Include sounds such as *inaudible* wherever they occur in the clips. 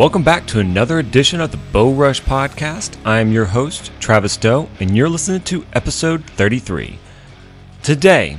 Welcome back to another edition of the Bow Rush Podcast. I'm your host, Travis Doe, and you're listening to episode 33. Today,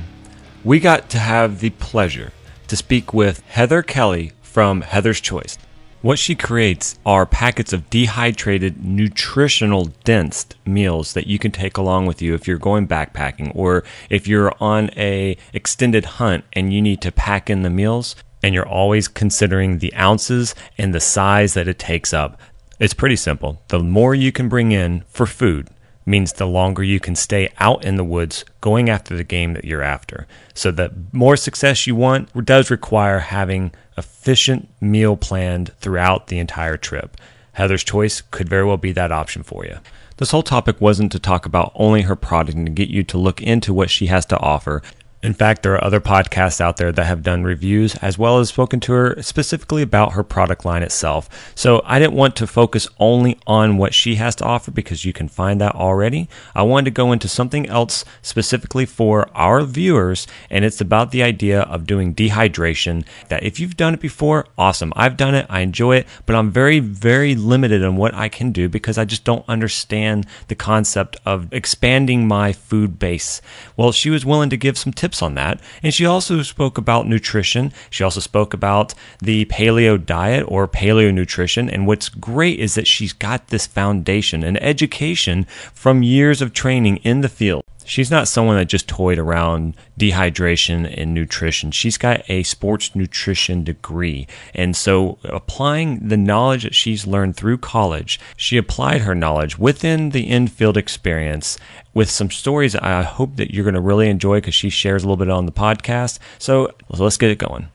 we got to have the pleasure to speak with Heather Kelly from Heather's Choice. What she creates are packets of dehydrated, nutritional dense meals that you can take along with you if you're going backpacking or if you're on a extended hunt and you need to pack in the meals and you're always considering the ounces and the size that it takes up. It's pretty simple. The more you can bring in for food means the longer you can stay out in the woods going after the game that you're after. So the more success you want does require having efficient meal planned throughout the entire trip. Heather's Choice could very well be that option for you. This whole topic wasn't to talk about only her product and to get you to look into what she has to offer. In fact, there are other podcasts out there that have done reviews as well as spoken to her specifically about her product line itself. So I didn't want to focus only on what she has to offer because you can find that already. I wanted to go into something else specifically for our viewers, and it's about the idea of doing dehydration. That if you've done it before, awesome. I've done it, I enjoy it, but I'm very, very limited on what I can do because I just don't understand the concept of expanding my food base. Well, she was willing to give some tips tips on that. And she also spoke about nutrition. She also spoke about the paleo diet or paleo nutrition. And what's great is that she's got this foundation and education from years of training in the field. She's not someone that just toyed around dehydration and nutrition. She's got a sports nutrition degree. And so, applying the knowledge that she's learned through college, she applied her knowledge within the in-field experience with some stories I hope that you're going to really enjoy because she shares a little bit on the podcast. So, let's get it going.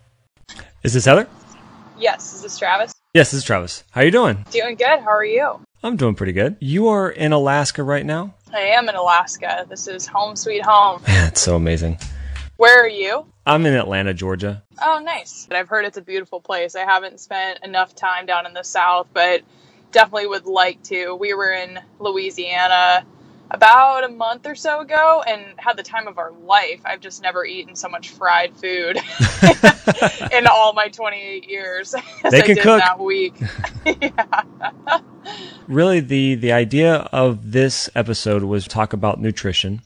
Is this Heather? Yes. Is this Travis? Yes, this is Travis. How are you doing? Doing good. How are you? I'm doing pretty good. You are in Alaska right now? I am in Alaska. This is home sweet home. *laughs* it's so amazing. Where are you? I'm in Atlanta, Georgia. Oh, nice. I've heard it's a beautiful place. I haven't spent enough time down in the south, but definitely would like to. We were in Louisiana about a month or so ago and had the time of our life. I've just never eaten so much fried food *laughs* in all my 28 years *laughs* as they can I did cook. that week. *laughs* yeah. Really, the the idea of this episode was to talk about nutrition.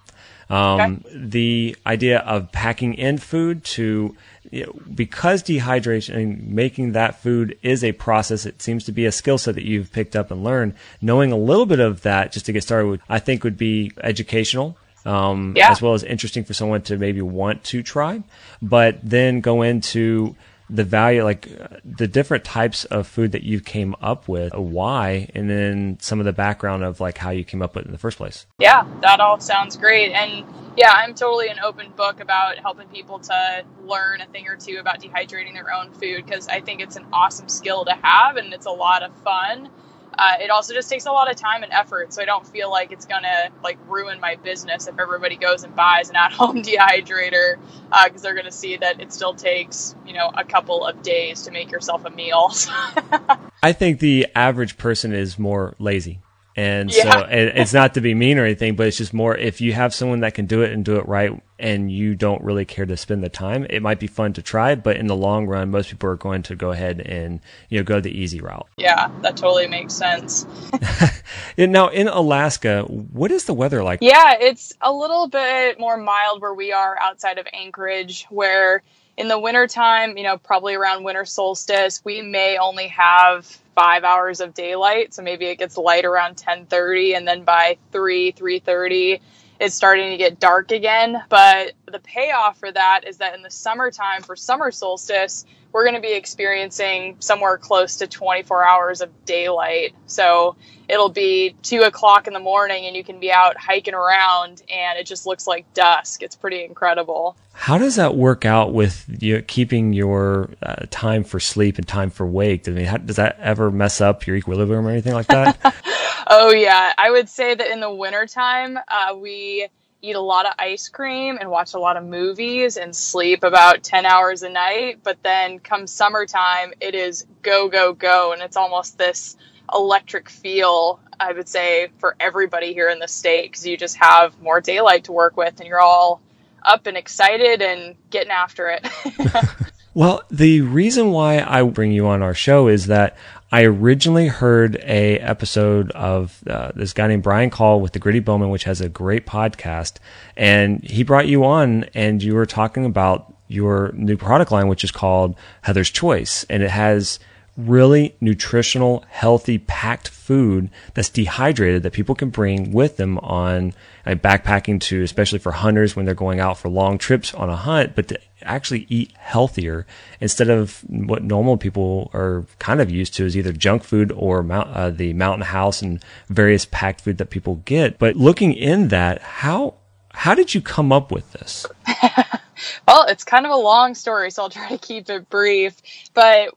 Um, Okay. The idea of packing in food to you know, because dehydration and making that food is a process. It seems to be a skill set that you've picked up and learned. Knowing a little bit of that just to get started, would, I think, would be educational. Um, Yeah. as well as interesting for someone to maybe want to try, but then go into the value, like the different types of food that you came up with, why, and then some of the background of like how you came up with it in the first place. Yeah, that all sounds great. And yeah, I'm totally an open book about helping people to learn a thing or two about dehydrating their own food because I think it's an awesome skill to have and it's a lot of fun. Uh, it also just takes a lot of time and effort, so I don't feel like it's gonna like ruin my business if everybody goes and buys an *laughs* at-home dehydrator because they're gonna see that it still takes you know a couple of days to make yourself a meal. *laughs* I think the average person is more lazy. And Yeah. so it, it's not to be mean or anything, but it's just more if you have someone that can do it and do it right and you don't really care to spend the time, it might be fun to try, but in the long run, most people are going to go ahead and, you know, go the easy route. yeah, that totally makes sense. *laughs* Now in Alaska, what is the weather like? Yeah, it's a little bit more mild where we are outside of Anchorage, where in the wintertime, you know, probably around winter solstice, we may only have five hours of daylight. So maybe it gets light around 1030 and then by 3, 330, it's starting to get dark again. But the payoff for that is that in the summertime for summer solstice, we're going to be experiencing somewhere close to 24 hours of daylight. So it'll be two o'clock in the morning and you can be out hiking around and it just looks like dusk. It's pretty incredible. How does that work out with you keeping your uh, time for sleep and time for wake? I mean, how, does that ever mess up your equilibrium or anything like that? *laughs* Oh, yeah. I would say that in the wintertime, uh, we eat a lot of ice cream and watch a lot of movies and sleep about 10 hours a night. But then come summertime, it is go, go, go. And it's almost this electric feel, I would say, for everybody here in the state because you just have more daylight to work with and you're all up and excited and getting after it. *laughs* Well, the reason why I bring you on our show is that I originally heard a episode of uh, this guy named Brian Call with the Gritty Bowmen, which has a great podcast, and he brought you on, and you were talking about your new product line, which is called Heather's Choice, and it has really nutritional, healthy, packed food that's dehydrated that people can bring with them on backpacking to, especially for hunters when they're going out for long trips on a hunt, but to actually eat healthier instead of what normal people are kind of used to is either junk food or mount, uh, the mountain house and various packed food that people get. But looking in that, how, how did you come up with this? *laughs* well, it's kind of a long story, so I'll try to keep it brief. But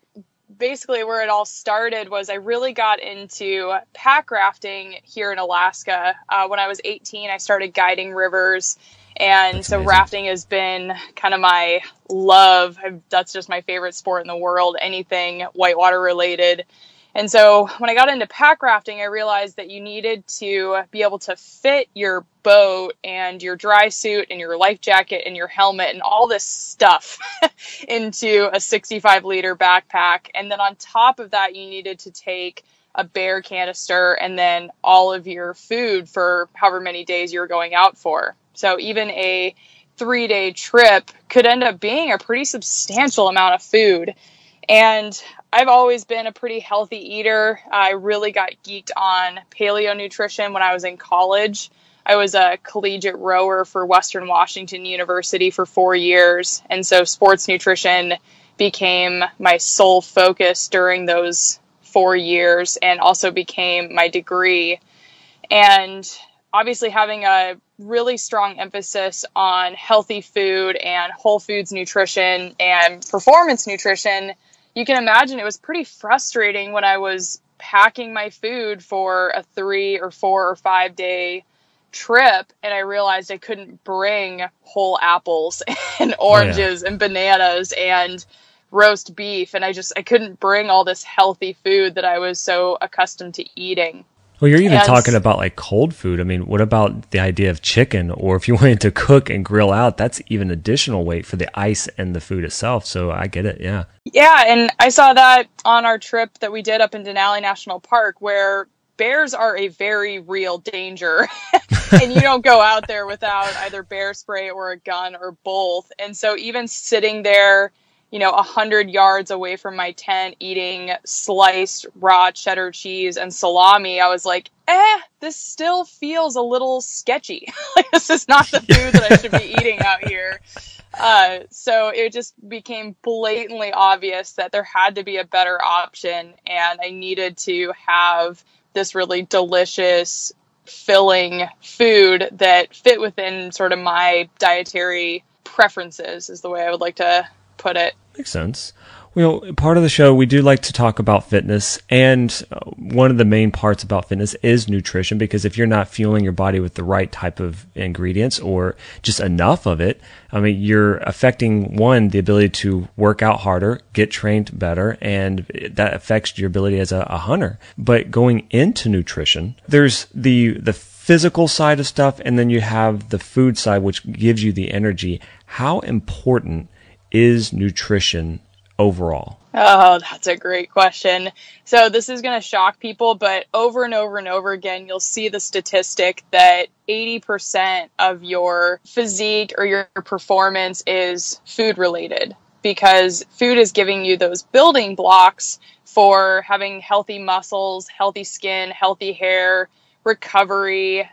basically where it all started was I really got into pack rafting here in Alaska. Uh, when I was 18, I started guiding rivers. And that's so amazing. rafting has been kind of my love. I've, that's just my favorite sport in the world, anything whitewater related. And so when I got into pack rafting, I realized that you needed to be able to fit your boat and your dry suit and your life jacket and your helmet and all this stuff *laughs* into a 65 liter backpack. And then on top of that, you needed to take a bear canister and then all of your food for however many days you're going out for. So even a three day trip could end up being a pretty substantial amount of food. And I've always been a pretty healthy eater. I really got geeked on paleo nutrition when I was in college. I was a collegiate rower for Western Washington University for four years. And so sports nutrition became my sole focus during those four years and also became my degree. And obviously, having a really strong emphasis on healthy food and whole foods nutrition and performance nutrition you can imagine it was pretty frustrating when I was packing my food for a three or four or five day trip and I realized I couldn't bring whole apples *laughs* and oranges oh, yeah. and bananas and roast beef and I just I couldn't bring all this healthy food that I was so accustomed to eating. Well, you're even and, talking about like cold food. I mean, what about the idea of chicken? Or if you *laughs* wanted to cook and grill out, that's even additional weight for the ice and the food itself. So I get it. Yeah. Yeah. And I saw that on our trip that we did up in Denali National Park where bears are a very real danger. *laughs* and you don't go out there without either bear spray or a gun or both. And so even sitting there, you know, a hundred yards away from my tent eating sliced raw cheddar cheese and salami, I was like, eh, this still feels a little sketchy. *laughs* like this is not the food that I should be *laughs* eating out here. Uh, so it just became blatantly obvious that there had to be a better option, and I needed to have this really delicious, filling food that fit within sort of my dietary preferences, is the way I would like to put it. Makes sense. Well, part of the show, we do like to talk about fitness. And uh, one of the main parts about fitness is nutrition, because if you're not fueling your body with the right type of ingredients or just enough of it, I mean, you're affecting one, the ability to work out harder, get trained better, and that affects your ability as a, a hunter. But going into nutrition, there's the, the physical side of stuff, and then you have the food side, which gives you the energy. How important is nutrition overall? Oh, that's a great question. So, this is going to shock people, but over and over and over again, you'll see the statistic that 80% of your physique or your performance is food related because food is giving you those building blocks for having healthy muscles, healthy skin, healthy hair, recovery,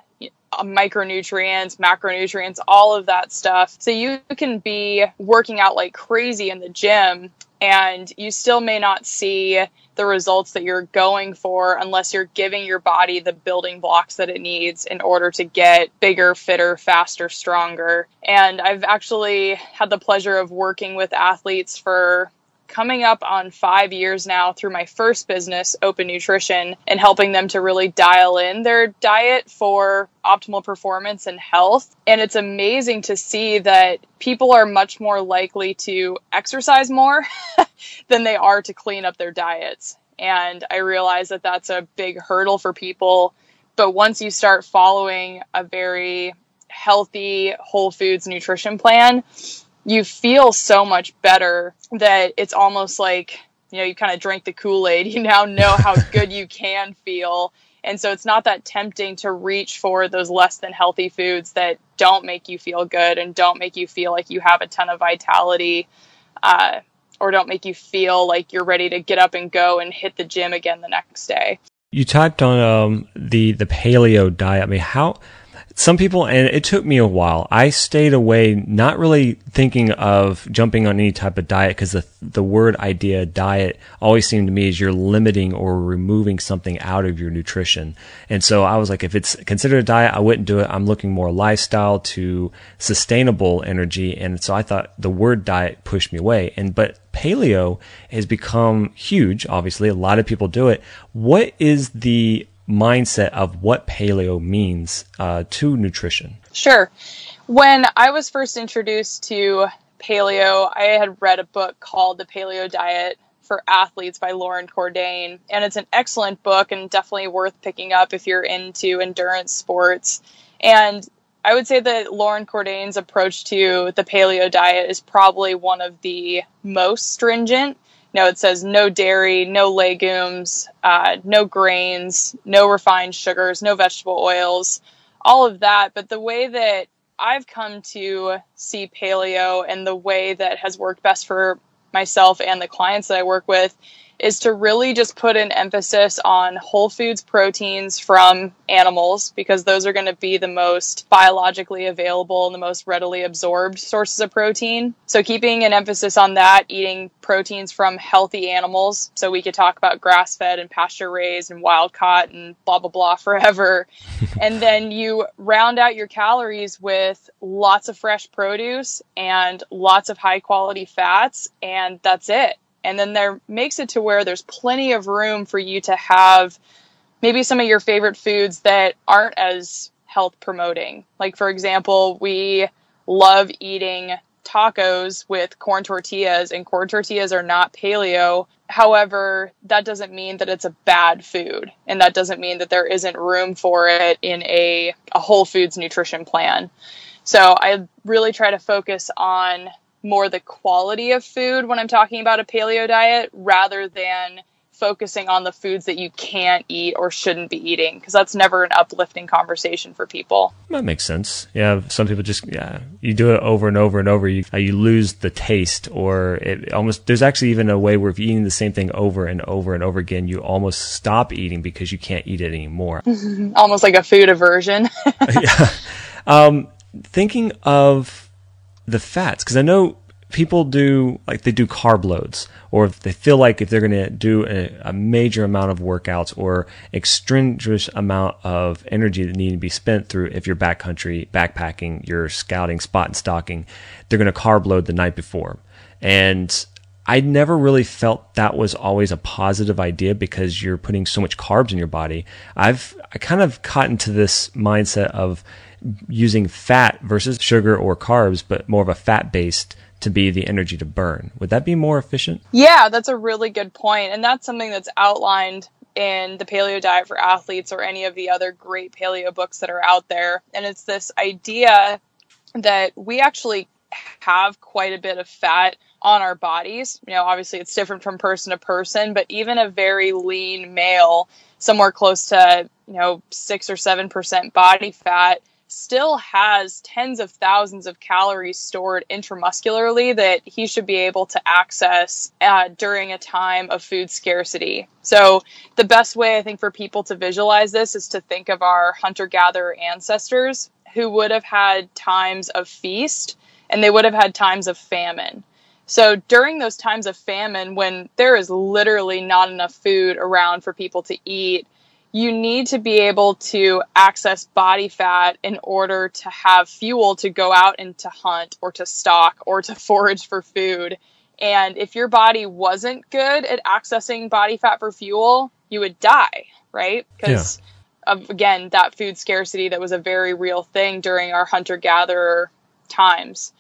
Uh, micronutrients, macronutrients, all of that stuff. So you can be working out like crazy in the gym and you still may not see the results that you're going for unless you're giving your body the building blocks that it needs in order to get bigger, fitter, faster, stronger. And I've actually had the pleasure of working with athletes for coming up on five years now through my first business, Open Nutrition, and helping them to really dial in their diet for optimal performance and health. And it's amazing to see that people are much more likely to exercise more *laughs* than they are to clean up their diets. And I realize that that's a big hurdle for people. But once you start following a very healthy whole foods nutrition plan, you feel so much better that it's almost like you know, you kind of drink the Kool Aid. *laughs* You now know how *laughs* good you can feel. And so it's not that tempting to reach for those less than healthy foods that don't make you feel good and don't make you feel like you have a ton of vitality uh, or don't make you feel like you're ready to get up and go and hit the gym again the next day. You typed on um, the the paleo diet. I mean, how some people, and it took me a while. I stayed away, not really thinking of jumping on any type of diet because the the word idea diet always seemed to me as you're limiting or removing something out of your nutrition. And so I was like, if it's considered a diet, I wouldn't do it. I'm looking more lifestyle to sustainable energy. And so I thought the word diet pushed me away. And but paleo has become huge. Obviously, a lot of people do it. What is the mindset of what paleo means uh, to nutrition? Sure. When I was first introduced to paleo, I had read a book called The Paleo Diet for Athletes by Loren Cordain. And it's an excellent book and definitely worth picking up if you're into endurance sports. And I would say that Loren Cordain's approach to the paleo diet is probably one of the most stringent know, it says no dairy, no legumes, uh, no grains, no refined sugars, no vegetable oils, all of that. But the way that I've come to see paleo and the way that has worked best for myself and the clients that I work with is to really just put an emphasis on whole foods proteins from animals because those are going to be the most biologically available and the most readily absorbed sources of protein. So keeping an emphasis on that, eating proteins from healthy animals. So we could talk about grass fed and pasture raised and wild caught and blah, blah, blah forever. *laughs* and then you round out your calories with lots of fresh produce and lots of high quality fats. And that's it and then there makes it to where there's plenty of room for you to have maybe some of your favorite foods that aren't as health promoting. Like for example, we love eating tacos with corn tortillas and corn tortillas are not paleo. However, that doesn't mean that it's a bad food and that doesn't mean that there isn't room for it in a, a whole foods nutrition plan. So I really try to focus on more the quality of food when I'm talking about a paleo diet rather than focusing on the foods that you can't eat or shouldn't be eating because that's never an uplifting conversation for people. That makes sense. Yeah, some people just yeah, you do it over and over and over, you uh, you lose the taste or it almost there's actually even a way where if you're eating the same thing over and over and over again, you almost stop eating because you can't eat it anymore. *laughs* almost like a food aversion. *laughs* *laughs* yeah. Um, thinking of the fats because I know people do like they do carb loads or if they feel like if they're going to do a, a, major amount of workouts or extraneous amount of energy that need to be spent through if you're backcountry backpacking you're scouting spot and stalking they're going to carb load the night before and I never really felt that was always a positive idea because you're putting so much carbs in your body. I've I kind of caught into this mindset of using fat versus sugar or carbs, but more of a fat based to be the energy to burn. Would that be more efficient? Yeah, that's a really good point. And that's something that's outlined in the paleo diet for athletes or any of the other great paleo books that are out there. And it's this idea that we actually have quite a bit of fat on our bodies. You know, obviously it's different from person to person, but even a very lean male, somewhere close to, you know, six or seven percent body fat still has tens of thousands of calories stored intramuscularly that he should be able to access uh, during a time of food scarcity. So, the best way I think for people to visualize this is to think of our hunter gatherer ancestors who would have had times of feast and they would have had times of famine. So during those times of famine, when there is literally not enough food around for people to eat, you need to be able to access body fat in order to have fuel to go out and to hunt or to stalk or to *laughs* forage for food. And if your body wasn't good at accessing body fat for fuel, you would die, right? Because yeah. of um, again that food scarcity that was a very real thing during our hunter gatherer times.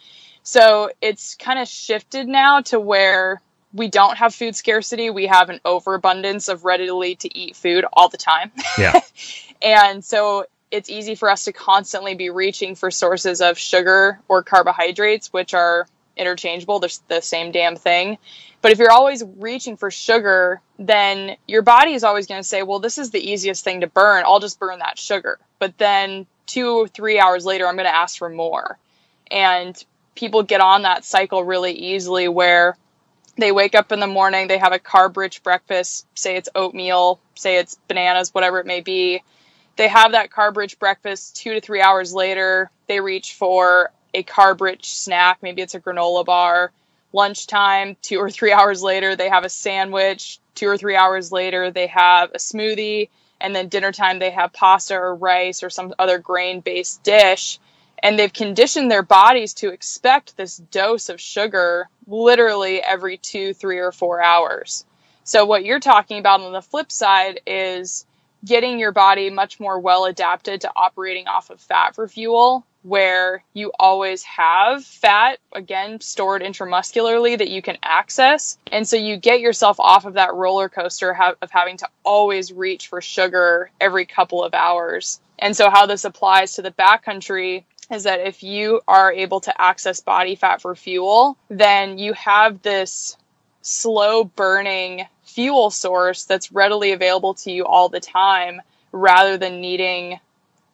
So it's kind of shifted now to where we don't have food scarcity. We have an overabundance of readily to eat food all the time. Yeah. *laughs* and so it's easy for us to constantly be reaching for sources of sugar or carbohydrates, which are interchangeable. They're the same damn thing. But if you're always reaching for sugar, then your body is always going to say, well, this is the easiest thing to burn. I'll just burn that sugar. But then two or three hours later, I'm going to ask for more. And people get on that cycle really easily where they wake up in the morning, they have a carb rich breakfast, say it's oatmeal, say it's bananas, whatever it may be. They have that carb rich breakfast two to three hours later. They reach for a carb rich snack. Maybe it's a granola bar. Lunchtime, two or three *laughs* hours later, they have a sandwich. Two or three hours later, they have a smoothie. And then dinner time, they have pasta or rice or some other grain based dish. And they've conditioned their bodies to expect this dose of sugar literally every two, three, or four hours. So, what you're talking about on the flip side is getting your body much more well adapted to operating off of fat for fuel where you always have fat again stored intramuscularly that you can access and so you get yourself off of that roller coaster of having to always reach for sugar every couple of hours and so how this applies to the backcountry is that if you are able to access body fat for fuel then you have this slow burning fuel source that's readily available to you all the time rather than needing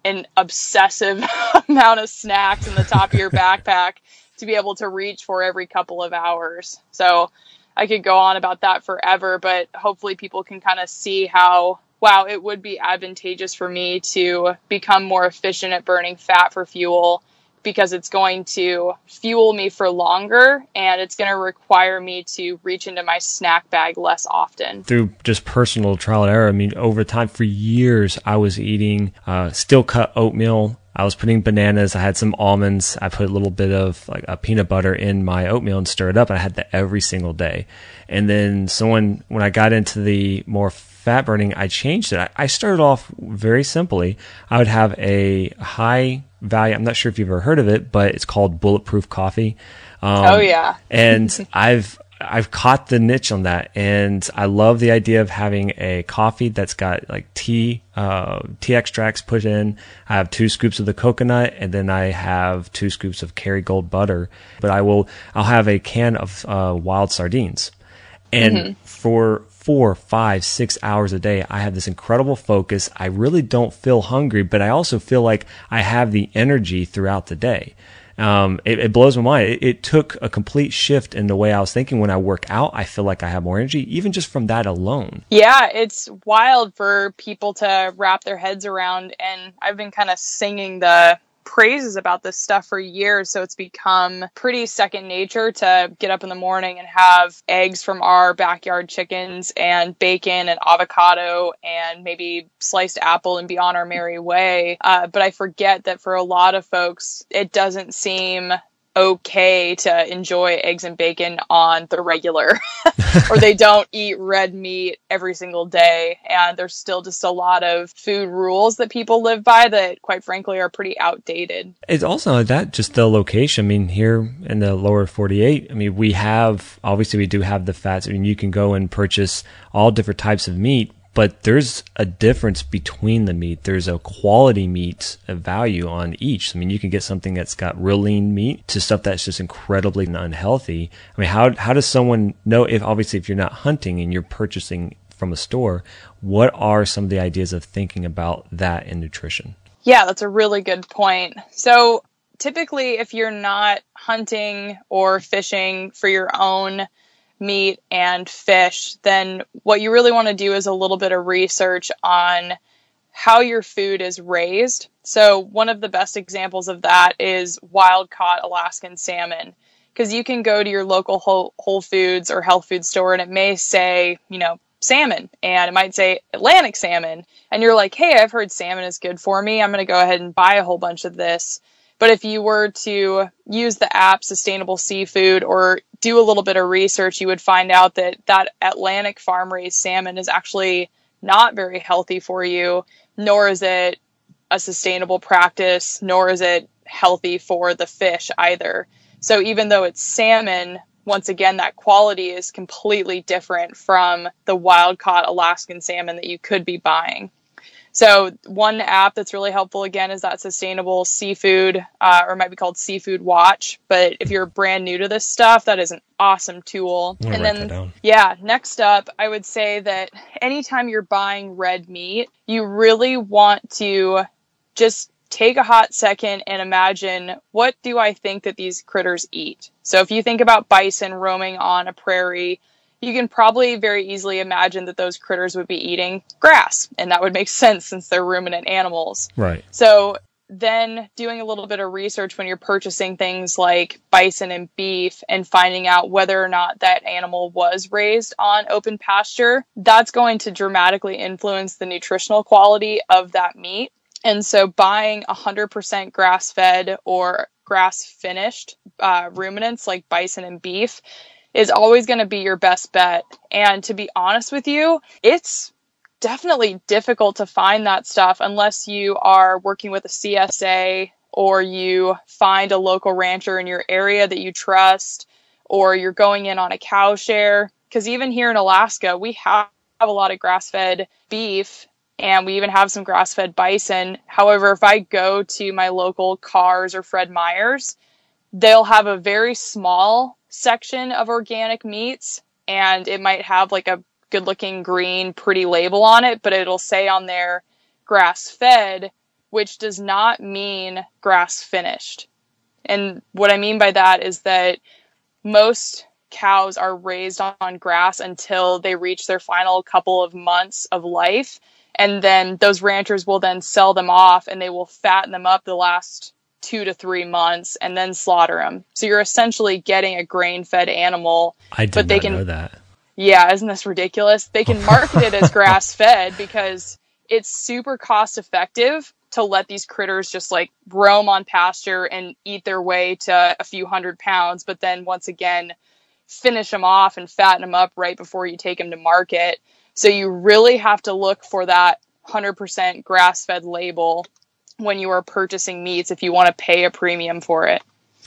an obsessive *laughs* amount of snacks in the top of your *laughs* backpack to be able to reach for every couple of hours. So I could go on about that forever, but hopefully people can kind of see how wow, it would be advantageous for me to become more efficient at burning fat for fuel because it's going to fuel me for longer and it's going to require me to reach into my snack bag less often. Through just personal trial and error, I mean, over time, for years, I was eating uh, steel cut oatmeal. I was putting bananas. I had some almonds. I put a little bit of like a peanut butter in my oatmeal and stir it up. I had that every single day. And then someone, when I got into the more fat burning, I changed it. I started off very simply. I would have a high value. I'm not sure if you've ever heard of it, but it's called Bulletproof Coffee. Um, oh yeah, and *laughs* I've I've caught the niche on that, and I love the idea of having a coffee that's got like tea uh, tea extracts put in. I have two scoops of the coconut, and then I have two scoops of Kerrygold butter. But I will I'll have a can of uh, wild sardines, and mm-hmm. for four, five, six hours a day, I have this incredible focus. I really don't feel hungry, but I also feel like I have the energy throughout the day. Um, it, it, blows my mind. It, it, took a complete shift in the way I was thinking. When I work out, I feel like I have more energy, even just from that alone. Yeah, it's wild for people to wrap their heads around. And I've been kind of singing the praises about this stuff for years. So it's become pretty second nature to get up in the morning and have eggs from our backyard chickens and bacon and avocado and maybe sliced apple and be on our merry way. Uh, but I forget that for a lot of folks, it doesn't seem okay to enjoy eggs and bacon on the regular. *laughs* Or they don't eat red meat every single day and there's still just a lot of food rules that people live by that quite frankly are pretty outdated. It's also that just the location. I mean here in the lower 48 i mean we have obviously we do have the fats. I mean you can go and purchase all different types of meat but there's a difference between the meat. There's a quality meat a value on each. I mean, you can get something that's got real lean meat to stuff that's just incredibly unhealthy. I mean, how how does someone know if obviously if you're not hunting and you're purchasing from a store, what are some of the ideas of thinking about that in nutrition? Yeah, that's a really good point. So typically if you're not hunting or fishing for your own meat and fish, then what you really want to do is a little bit of research on how your food is raised. So, one of the best examples of that is wild caught Alaskan salmon. Because you can go to your local Whole Foods or health food store and it may say, you know, salmon and it might say Atlantic salmon. And you're like, hey, I've heard salmon is good for me. I'm going to go ahead and buy a whole bunch of this. But if you were to use the app Sustainable Seafood or do a little bit of research, you would find out that that Atlantic farm raised salmon is actually not very healthy for you, nor is it a sustainable practice, nor is it healthy for the fish either. So even though it's salmon, once again, that quality is completely different from the wild caught Alaskan salmon that you could be buying. So one app that's really helpful again is that sustainable seafood, uh, or might be called Seafood Watch. But if you're brand new to this stuff, that is an awesome tool. And then yeah, next up, I would say that anytime you're buying red meat, you really want to just take a hot second and imagine what do I think that these critters eat? So if you think about bison roaming on a prairie, you can probably very easily imagine that those critters would be eating grass, and that would make sense since they're ruminant animals. Right. So then doing a little bit of research when you're purchasing things like bison and beef and finding out whether or not that animal was raised on open pasture, that's going to dramatically influence the nutritional quality of that meat. And so buying 100% grass fed or grass finished uh, ruminants like bison and beef is always going to be your best bet. And to be honest with you, it's definitely difficult to find that stuff unless you are working with a CSA or you find a local rancher in your area that you trust or you're going in on a cow share because even here in Alaska we have a lot of grass-fed beef and we even have some grass-fed bison. However, if I go to my local Carrs or Fred Meyer's, they'll have a very small section of organic meats and it might have like a good looking green pretty label on it but it'll say on there grass fed which does not mean grass finished and what i mean by that is that most cows are raised on grass until they reach their final couple of months of life and then those ranchers will then sell them off and they will fatten them up the last two to three months and then slaughter them. So you're essentially getting a grain fed animal. I did But they not can- know that. Yeah, isn't this ridiculous? They can market it as *laughs* grass fed because it's super cost effective to let these critters just like roam on pasture and eat their way to a few hundred pounds, but then once again, finish them off and fatten them up right before you take them to market. So you really have to look for that 100% grass fed label when you are purchasing meats if you want to pay a premium for it.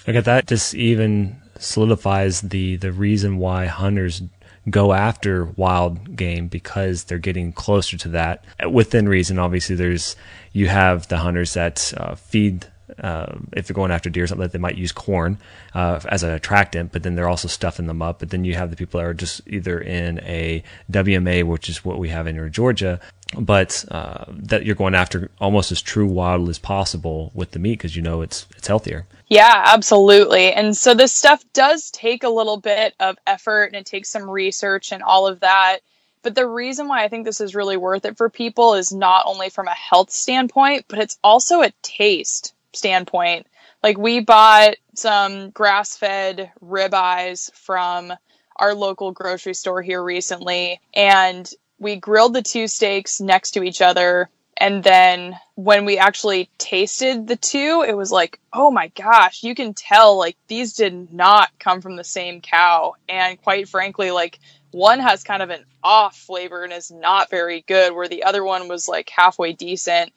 Okay, that just even solidifies the the reason why hunters go after wild game because they're getting closer to that within reason. Obviously, there's you have the hunters that uh, feed. Uh, if they're going after deer or something, that they might use corn uh, as an attractant, but then they're also stuffing them up. But then you have the people that are just either in a WMA, which is what we have in Georgia, but uh, that you're going after almost as true wild as possible with the meat because you know it's it's healthier. Yeah, absolutely. And so this stuff does take a little bit of effort and it takes some research and all of that. But the reason why I think this is really worth it for people is not only from a health standpoint, but it's also a taste standpoint. Like we bought some grass fed ribeyes from our local grocery store here recently and we grilled the two steaks next to each other and then when we actually tasted the two it was like oh my gosh you can tell like these did not come from the same cow and quite frankly like one has kind of an off flavor and is not very good where the other one was like halfway decent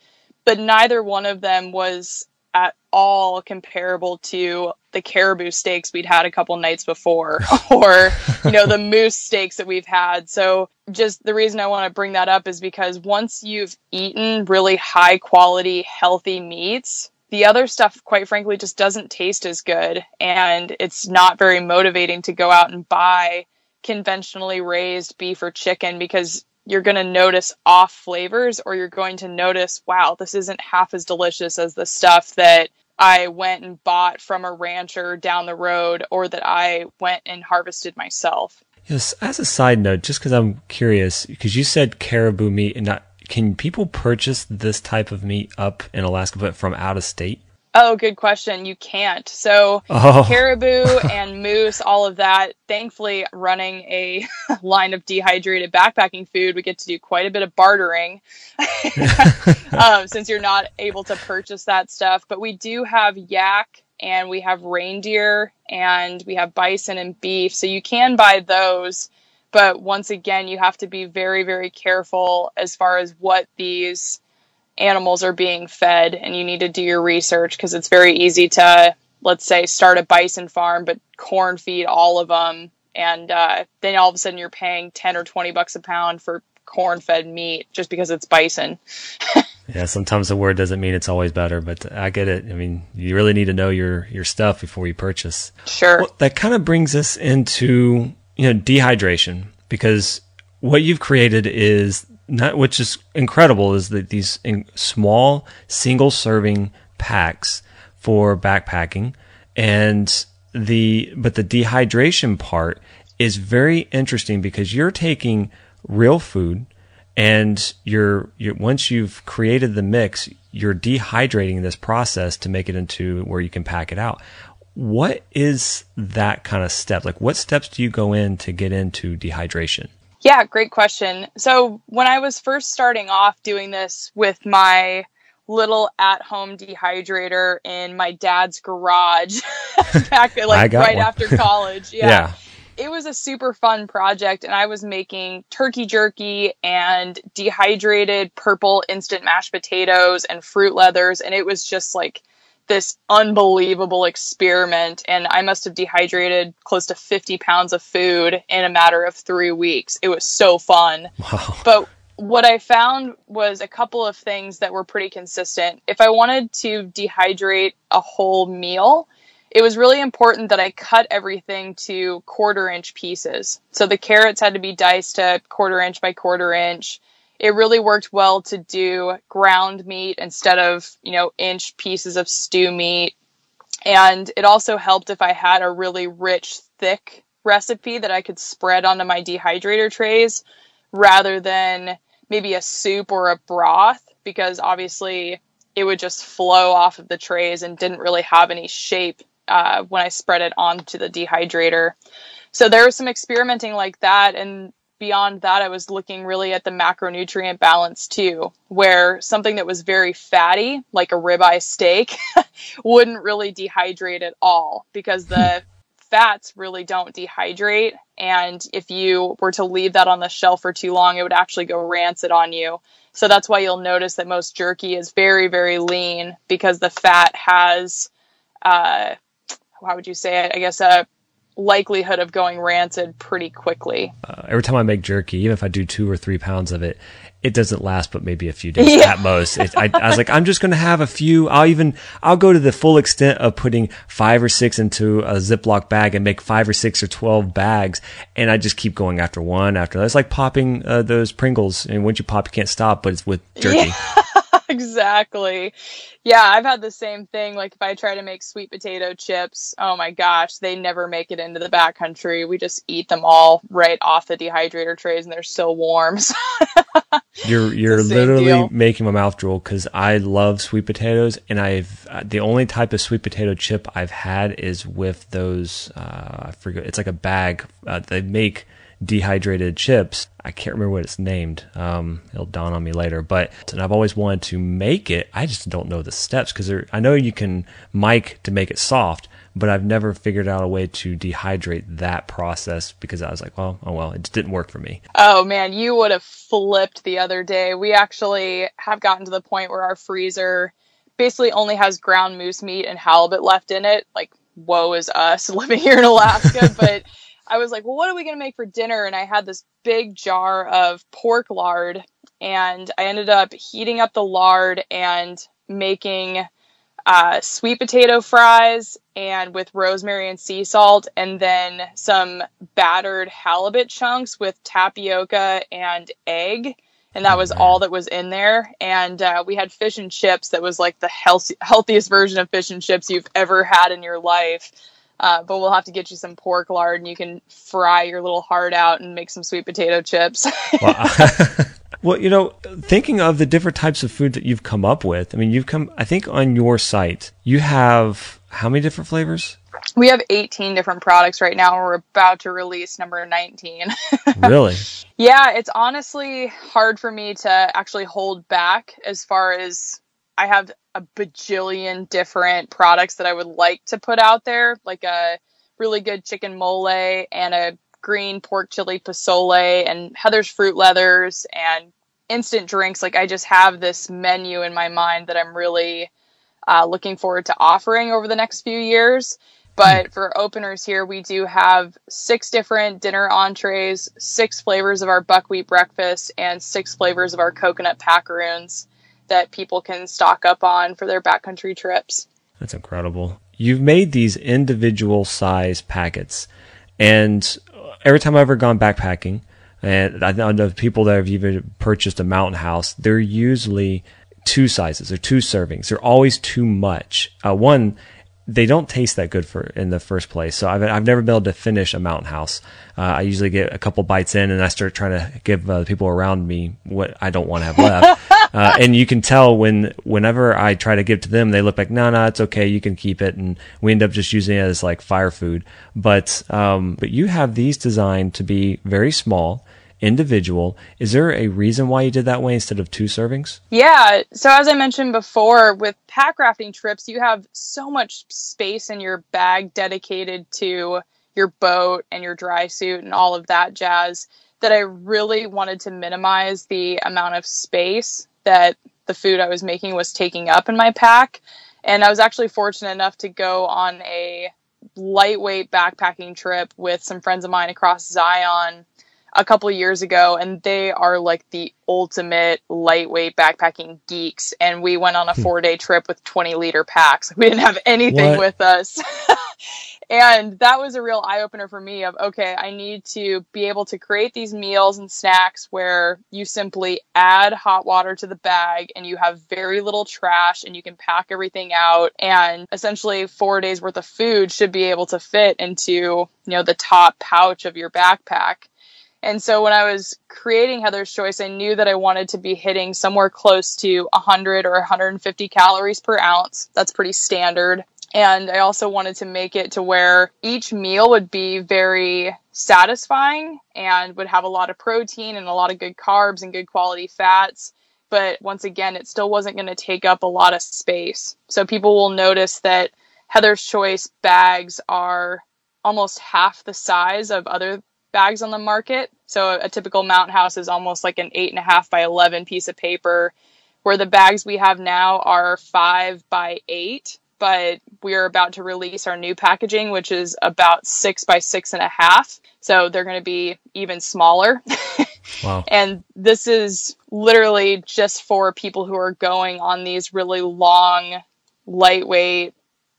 but neither one of them was at all comparable to the caribou steaks we'd had a couple nights before *laughs* or you know the moose steaks that we've had. So just the reason i want to bring that up is because once you've eaten really high quality healthy meats the other stuff quite frankly just doesn't taste as good. And it's not very motivating to go out and buy conventionally raised beef or chicken because you're going to notice off flavors or you're going to notice, wow, this isn't half as delicious as the stuff that I went and bought from a rancher down the road or that I went and harvested myself. Yes. As a side note, just because I'm curious, because you said caribou meat, and not can people purchase this type of meat up in Alaska, but from out of state? Oh, good question. You can't. So, Oh. caribou *laughs* and moose, all of that. Thankfully, running a *laughs* line of dehydrated backpacking food, we get to do quite a bit of bartering *laughs* um, since you're not able to purchase that stuff. But we do have yak and we have reindeer and we have bison and beef. So you can buy those. But once again, you have to be very, very careful as far as what these animals are being fed and you need to do your research because it's very easy to let's say start a bison farm but corn feed all of them and uh, then all of a sudden you're paying 10 or 20 bucks a pound for corn fed meat just because it's bison. *laughs* yeah, sometimes the word doesn't mean it's always better, but I get it. I mean, you really need to know your your stuff before you purchase. Sure. Well, that kind of brings us into you know dehydration because what you've created is not which is incredible is that these small single serving packs for backpacking and the but the dehydration part is very interesting because you're taking real food and you're, you're once you've created the mix you're dehydrating this process to make it into where you can pack it out. What is that kind of step? Like what steps do you go in to get into dehydration yeah great question so when i was first starting off doing this with my little at-home dehydrator in my dad's garage *laughs* back *laughs* like right one. after college *laughs* yeah. yeah it was a super fun project and I was making turkey jerky and dehydrated purple instant mashed potatoes and fruit leathers and it was just like this unbelievable experiment and I must have dehydrated close to 50 pounds of food in a matter of 3 weeks. It was so fun. Wow. But what I found was a couple of things that were pretty consistent. If I wanted to dehydrate a whole meal, it was really important that I cut everything to quarter inch pieces. So the carrots had to be diced to quarter inch by quarter inch. It really worked well to do ground meat instead of, you know, inch pieces of stew meat. And it also helped if I had a really rich, thick recipe that I could spread onto my dehydrator trays rather than maybe a soup or a broth because obviously it would just flow off of the trays and didn't really have any shape uh, when I spread it onto the dehydrator. So there was some experimenting like that. And beyond that, I was looking really at the macronutrient balance too, where something that was very fatty, like a ribeye steak, *laughs* wouldn't really dehydrate at all because the *laughs* fats really don't dehydrate. And if you were to leave that on the shelf for too long, it would actually go rancid on you. So that's why you'll notice that most jerky is very, very lean because the fat has uh, how would you say it? I guess a likelihood of going rancid pretty quickly. Uh, every time I make jerky, even if I do two or three pounds of it, it doesn't last but maybe a few days yeah. at most. It, I, I, was like, I'm just going to have a few. I'll even, I'll go to the full extent of putting five or six into a Ziploc bag and make five or six or 12 bags. And I just keep going after one after that. It's like popping uh, those Pringles. And once you pop, you can't stop, but it's with jerky. Yeah. *laughs* exactly. Yeah, I've had the same thing. Like if I try to make sweet potato chips, oh my gosh, they never make it into the backcountry. We just eat them all right off the dehydrator trays, and they're so warm. *laughs* you're you're literally deal. making my mouth drool because I love sweet potatoes, and I've uh, the only type of sweet potato chip I've had is with those. Uh, I forget. It's like a bag. Uh, they make dehydrated chips. I can't remember what it's named. Um, it'll dawn on me later. But and I've always wanted to make it. I just don't know the steps because I know you can mic to make it soft, but I've never figured out a way to dehydrate that process because I was like, well, oh well, it didn't work for me. Oh man, you would have flipped the other day. We actually have gotten to the point where our freezer basically only has ground moose meat and halibut left in it. Like, woe is us *laughs* living here in Alaska, but *laughs* I was like, well, what are we going to make for dinner? And I had this big jar of pork lard, and I ended up heating up the lard and making uh, sweet potato fries and with rosemary and sea salt, and then some battered halibut chunks with tapioca and egg. And that was all that was in there. And uh, we had fish and chips that was like the healthy, healthiest version of fish and chips you've ever had in your life. Uh, but we'll have to get you some pork lard and you can fry your little heart out and make some sweet potato chips. *laughs* *laughs* well, you know, thinking of the different types of food that you've come up with, I mean, you've come, I think on your site, you have how many different flavors? We have 18 different products right now. We're about to release number 19. *laughs* really? Yeah, it's honestly hard for me to actually hold back as far as I have a bajillion different products that I would like to put out there, like a really good chicken mole and a green pork chili pozole and Heather's fruit leathers and instant drinks. Like I just have this menu in my mind that I'm really uh, looking forward to offering over the next few years. But for openers here, we do have six different dinner entrees, six flavors of our buckwheat breakfast, and six flavors of our coconut packaroons that people can stock up on for their backcountry trips. That's incredible. You've made these individual size packets, and every time I've ever gone backpacking, and I know people that have even purchased a mountain house, they're usually two sizes or two servings. They're always too much. Uh, one, they don't taste that good for in the first place. So I've I've never been able to finish a mountain house. Uh, I usually get a couple bites in, and I start trying to give uh, people around me what I don't want to have left. *laughs* uh, and you can tell when whenever I try to give to them, they look like, no, no, it's okay, you can keep it, and we end up just using it as like fire food. But um, but you have these designed to be very small individual. Is there a reason why you did that way instead of two servings? Yeah. So as I mentioned before, with pack rafting trips, you have so much space in your bag dedicated to your boat and your dry suit and all of that jazz that I really wanted to minimize the amount of space that the food I was making was taking up in my pack. And I was actually fortunate enough to go on a lightweight backpacking trip with some friends of mine across Zion a couple years ago, and they are like the ultimate lightweight backpacking geeks. And we went on a hmm. four day trip with 20 liter packs. *laughs* We didn't have anything what? with us. *laughs* and that was a real eye opener for me of okay, I need to be able to create these meals and snacks where you simply add hot water to the bag and you have very little trash and you can pack everything out and essentially 4 days worth of food should be able to fit into, you know, the top pouch of your backpack. And so when I was creating Heather's Choice, I knew that I wanted to be hitting somewhere close to 100 or 150 calories per ounce. That's pretty standard. And I also wanted to make it to where each meal would be very satisfying and would have a lot of protein and a lot of good carbs and good quality fats. But once again, it still wasn't going to take up a lot of space. So people will notice that Heather's Choice bags are almost half the size of other bags on the market. So a typical mountain house is almost like an eight and a half by 11 piece of paper, where the bags we have now are five by eight. But we are about to release our new packaging, which is about six by six and a half. So they're going to be even smaller. *laughs* wow. And this is literally just for people who are going on these really long, lightweight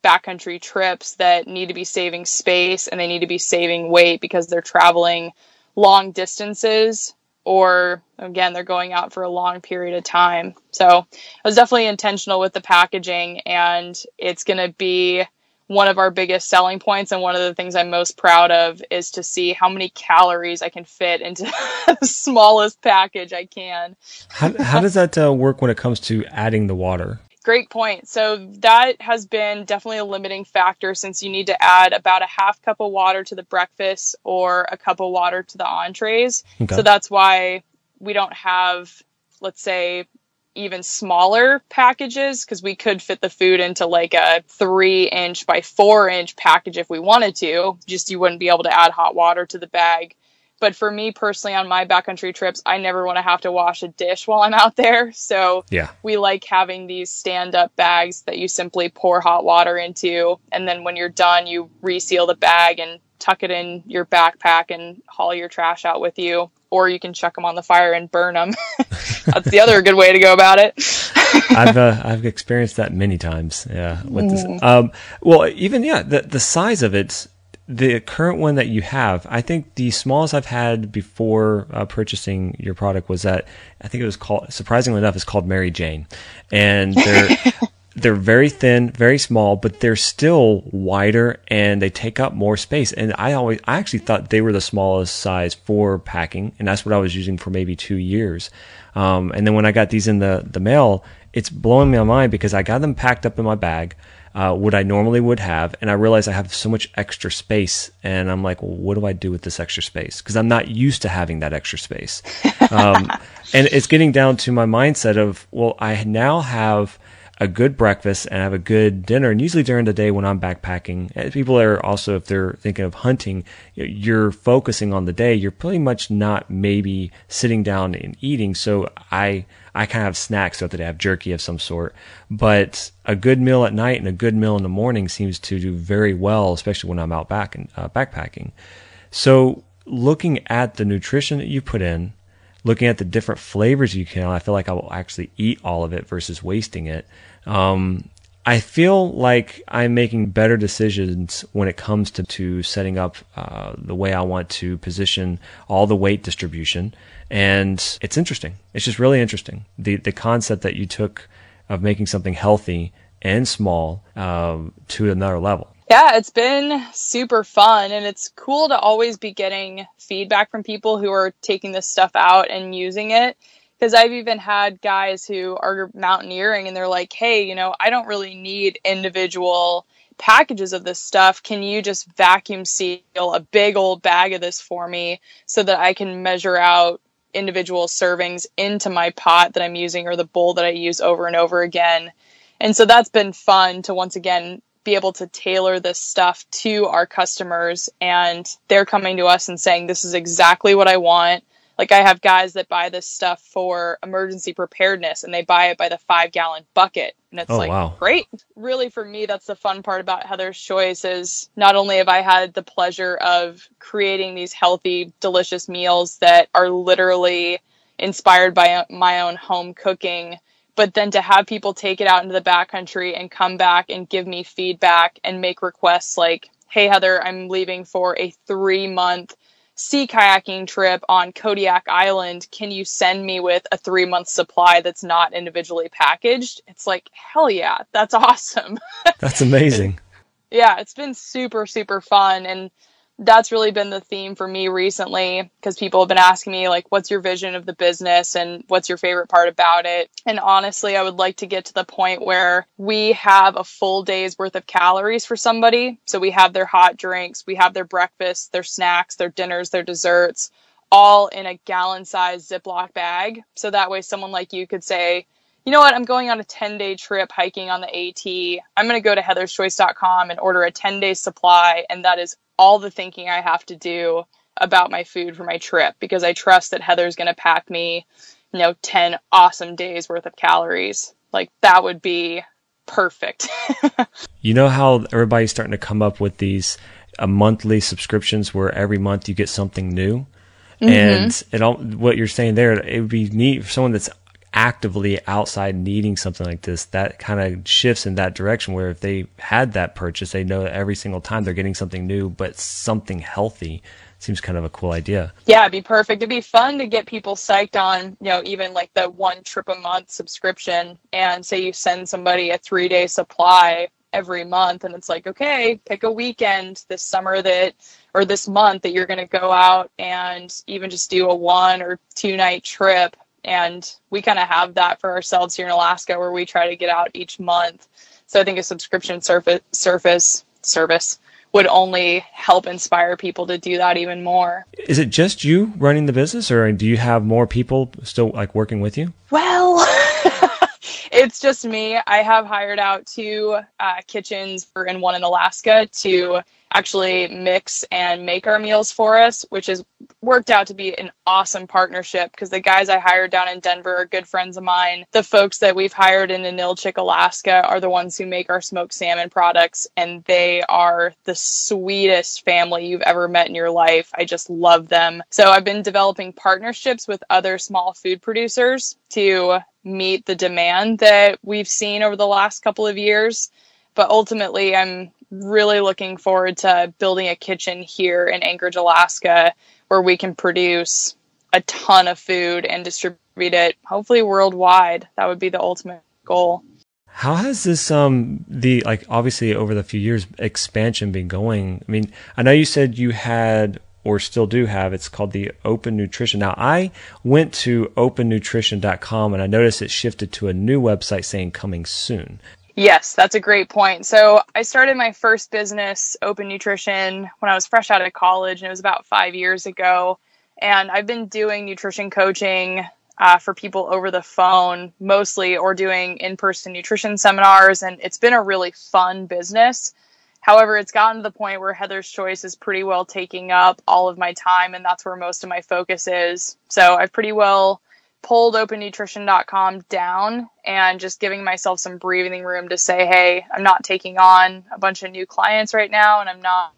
backcountry trips that need to be saving space and they need to be saving weight because they're traveling long distances or again they're going out for a long period of time. So i was definitely intentional with the packaging and it's going to be one of our biggest selling points and one of the things i'm most proud of is to see how many calories i can fit into *laughs* the smallest package i can. How, how does that uh, work when it comes to adding the water Great point. So that has been definitely a limiting factor since you need to add about a half cup of water to the breakfast or a cup of water to the entrees. Okay. So that's why we don't have, let's say, even smaller packages because we could fit the food into like a three inch by four inch package if we wanted to. Just you wouldn't be able to add hot water to the bag. But for me personally, on my backcountry trips, I never want to have to wash a dish while I'm out there. So yeah. we like having these stand up bags that you simply pour hot water into. And then when you're done, you reseal the bag and tuck it in your backpack and haul your trash out with you. Or you can chuck them on the fire and burn them. *laughs* That's the other good way to go about it. *laughs* I've uh, I've experienced that many times. Yeah, with this. Mm. Um, well, even yeah, the the size of it the current one that you have, I think the smallest I've had before uh, purchasing your product was that I think it was called surprisingly enough it's called Mary Jane, and they're *laughs* they're very thin, very small, but they're still wider and they take up more space. And I always I actually thought they were the smallest size for packing, and that's what I was using for maybe two years. Um, and then when I got these in the the mail, it's blowing my mind because I got them packed up in my bag uh, what I normally would have, and I realize I have so much extra space, and I'm like, well, what do I do with this extra space? Because I'm not used to having that extra space, *laughs* um, and it's getting down to my mindset of, well, I now have a good breakfast and have a good dinner. And usually during the day when I'm backpacking, and people are also, if they're thinking of hunting, you're focusing on the day. You're pretty much not maybe sitting down and eating. So I, I kind of have snacks throughout the day. I have jerky of some sort, but a good meal at night and a good meal in the morning seems to do very well, especially when I'm out back and uh, backpacking. So looking at the nutrition that you put in, looking at the different flavors you can, I feel like I will actually eat all of it versus wasting it. Um, I feel like I'm making better decisions when it comes to, to setting up uh, the way I want to position all the weight distribution. And it's interesting. It's just really interesting. The, the concept that you took of making something healthy and small um, to another level. Yeah, it's been super fun and it's cool to always be getting feedback from people who are taking this stuff out and using it. Because I've even had guys who are mountaineering and they're like, hey, you know, I don't really need individual packages of this stuff. Can you just vacuum seal a big old bag of this for me so that I can measure out individual servings into my pot that I'm using or the bowl that I use over and over again? And so that's been fun to once again be able to tailor this stuff to our customers and they're coming to us and saying this is exactly what I want. Like I have guys that buy this stuff for emergency preparedness and they buy it by the 5 gallon bucket and it's oh, like wow. great. Really for me that's the fun part about Heather's choice is not only have I had the pleasure of creating these healthy delicious meals that are literally inspired by uh, my own home cooking but then to have people take it out into the backcountry and come back and give me feedback and make requests like, hey, Heather, I'm leaving for a three month sea kayaking trip on Kodiak Island. Can you send me with a three month supply that's not individually packaged? It's like, hell yeah, that's *laughs* awesome. That's amazing. yeah, it's been super, super fun. And that's really been the theme for me recently because people have been asking me like what's your vision of the business and what's your favorite part about it? And honestly i would like to get to the point where we have a full day's worth of calories for somebody. So we have their hot drinks we have their breakfast their snacks their dinners their desserts all in a gallon sized ziploc bag. So that way someone like you could say you know what? I'm going on a 10 day trip hiking on the AT. I'm going to go to heatherschoice.com and order a 10 day supply. And that is all the thinking I have to do about my food for my trip because I trust that Heather's going to pack me, you know, 10 awesome days worth of calories. Like that would be perfect. *laughs* you know how everybody's starting to come up with these uh, monthly subscriptions where every month you get something new? Mm-hmm. And it all, what you're saying there, it would be neat for someone that's actively outside needing something like this, that kind of shifts in that direction where if they had that purchase, they know that every single time they're getting something new, but something healthy seems kind of a cool idea. Yeah, it'd be perfect. It'd be fun to get people psyched on, you know, even like the one trip a month subscription and say you send somebody a three day supply every month and it's like, okay, pick a weekend this summer that or this month that you're going to go out and even just do a one or two night trip and we kind of have that for ourselves here in Alaska where we try to get out each month. So I think a subscription surface surface service would only help inspire people to do that even more. Is it just you running the business or do you have more people still like working with you? Well, *laughs* it's just me. I have hired out two uh, kitchens for and one in Alaska to actually mix and make our meals for us, which has worked out to be an awesome partnership because the guys I hired down in Denver are good friends of mine. The folks that we've hired in Ninilchik, Alaska are the ones who make our smoked salmon products, and they are the sweetest family you've ever met in your life. I just love them. So I've been developing partnerships with other small food producers to meet the demand that we've seen over the last couple of years. But ultimately, I'm really looking forward to building a kitchen here in Anchorage, Alaska, where we can produce a ton of food and distribute it hopefully worldwide. That would be the ultimate goal. How has this um the like obviously over the few years expansion been going? I mean, I know you said you had or still do have it's called the Open Nutrition. Now, I went to opennutrition.com and I noticed it shifted to a new website saying coming soon. Yes, that's a great point. So I started my first business, Open Nutrition, when I was fresh out of college, and it was about five years ago. And I've been doing nutrition coaching uh, for people over the phone mostly or doing in person nutrition seminars. And it's been a really fun business. However, it's gotten to the point where Heather's Choice is pretty well taking up all of my time, and that's where most of my focus is. So I've pretty well pulled opennutrition.com down and just giving myself some breathing room to say, hey, I'm not taking on a bunch of new clients right now and I'm not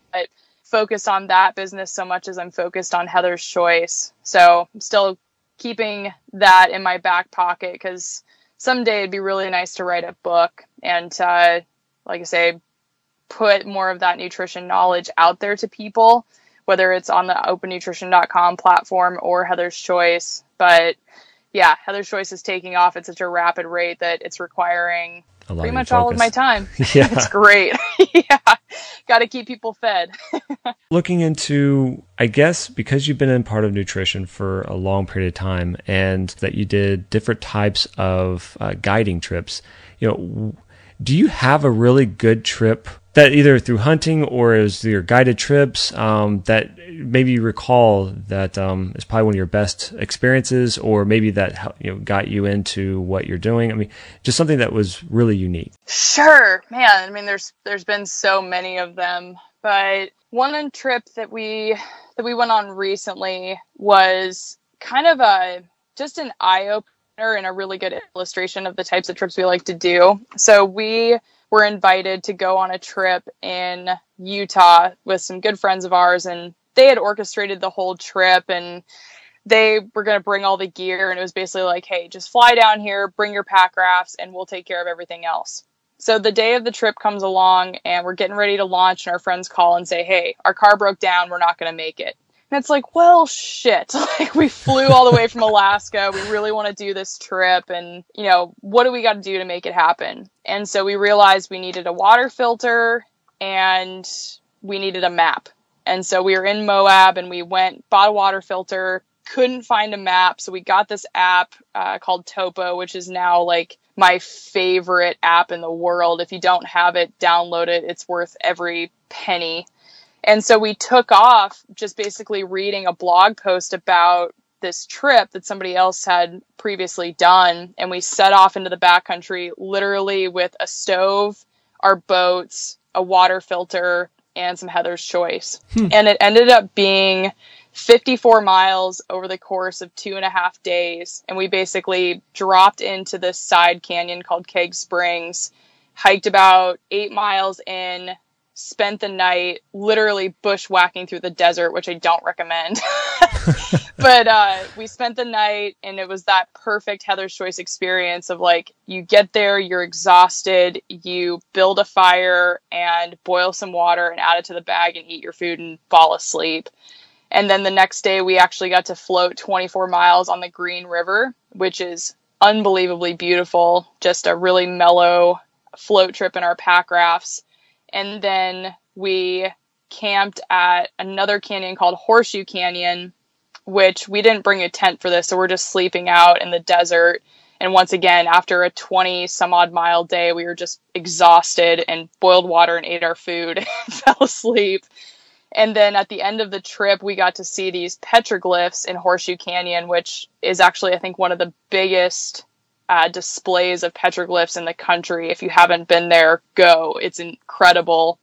focused on that business so much as I'm focused on Heather's Choice. So I'm still keeping that in my back pocket because someday it'd be really nice to write a book and, uh, like I say, put more of that nutrition knowledge out there to people, whether it's on the opennutrition.com platform or Heather's Choice. But yeah, Heather's Choice is taking off at such a rapid rate that it's requiring pretty much all of my time. *laughs* *laughs* Yeah. it's great. *laughs* yeah. Got to keep people fed. Looking into, I guess, because you've been in part of nutrition for a long period of time and that you did different types of uh, guiding trips, you know, do you have a really good trip that either through hunting or as your guided trips um, that maybe you recall that um, is probably one of your best experiences or maybe that you know got you into what you're doing. I mean just something that was really unique. Sure man. I mean there's there's been so many of them but one trip that we that we went on recently was kind of a just an eye opener and a really good illustration of the types of trips we like to do. So we were invited to go on a trip in Utah with some good friends of ours, and they had orchestrated the whole trip and they were going to bring all the gear and it was basically like hey just fly down here bring your pack rafts and we'll take care of everything else. So the day of the trip comes along and we're getting ready to launch and our friends call and say hey our car broke down we're not going to make it and it's like, well, shit. *laughs* Like, we flew all the way from Alaska. We really want to do this trip. And, you know, what do we got to do to make it happen? And so we realized we needed a water filter and we needed a map. And so we were in Moab and we went, bought a water filter, couldn't find a map. So we got this app uh, called Topo, which is now like my favorite app in the world. If you don't have it, download it. It's worth every penny. And so we took off just basically reading a blog post about this trip that somebody else had previously done. And we set off into the backcountry literally with a stove, our boats, a water filter, and some Heather's Choice. Hmm. And it ended up being 54 miles over the course of two and a half days. And we basically dropped into this side canyon called Keg Springs, hiked about eight miles in, spent the night literally bushwhacking through the desert, which I don't recommend. *laughs* but uh, we spent the night, and it was that perfect Heather's Choice experience of like, you get there, you're exhausted, you build a fire and boil some water and add it to the bag and eat your food and fall asleep. And then the next day, we actually got to float 24 miles on the Green River, which is unbelievably beautiful. Just a really mellow float trip in our pack rafts and then we camped at another canyon called Horseshoe Canyon, which we didn't bring a tent for this, so we're just sleeping out in the desert. And once again, after a 20 some odd mile day, we were just exhausted and boiled water and ate our food *laughs* and fell asleep. And then at the end of the trip, we got to see these petroglyphs in Horseshoe Canyon, which is actually, I think, one of the biggest uh, displays of petroglyphs in the country. If you haven't been there, go. It's incredible.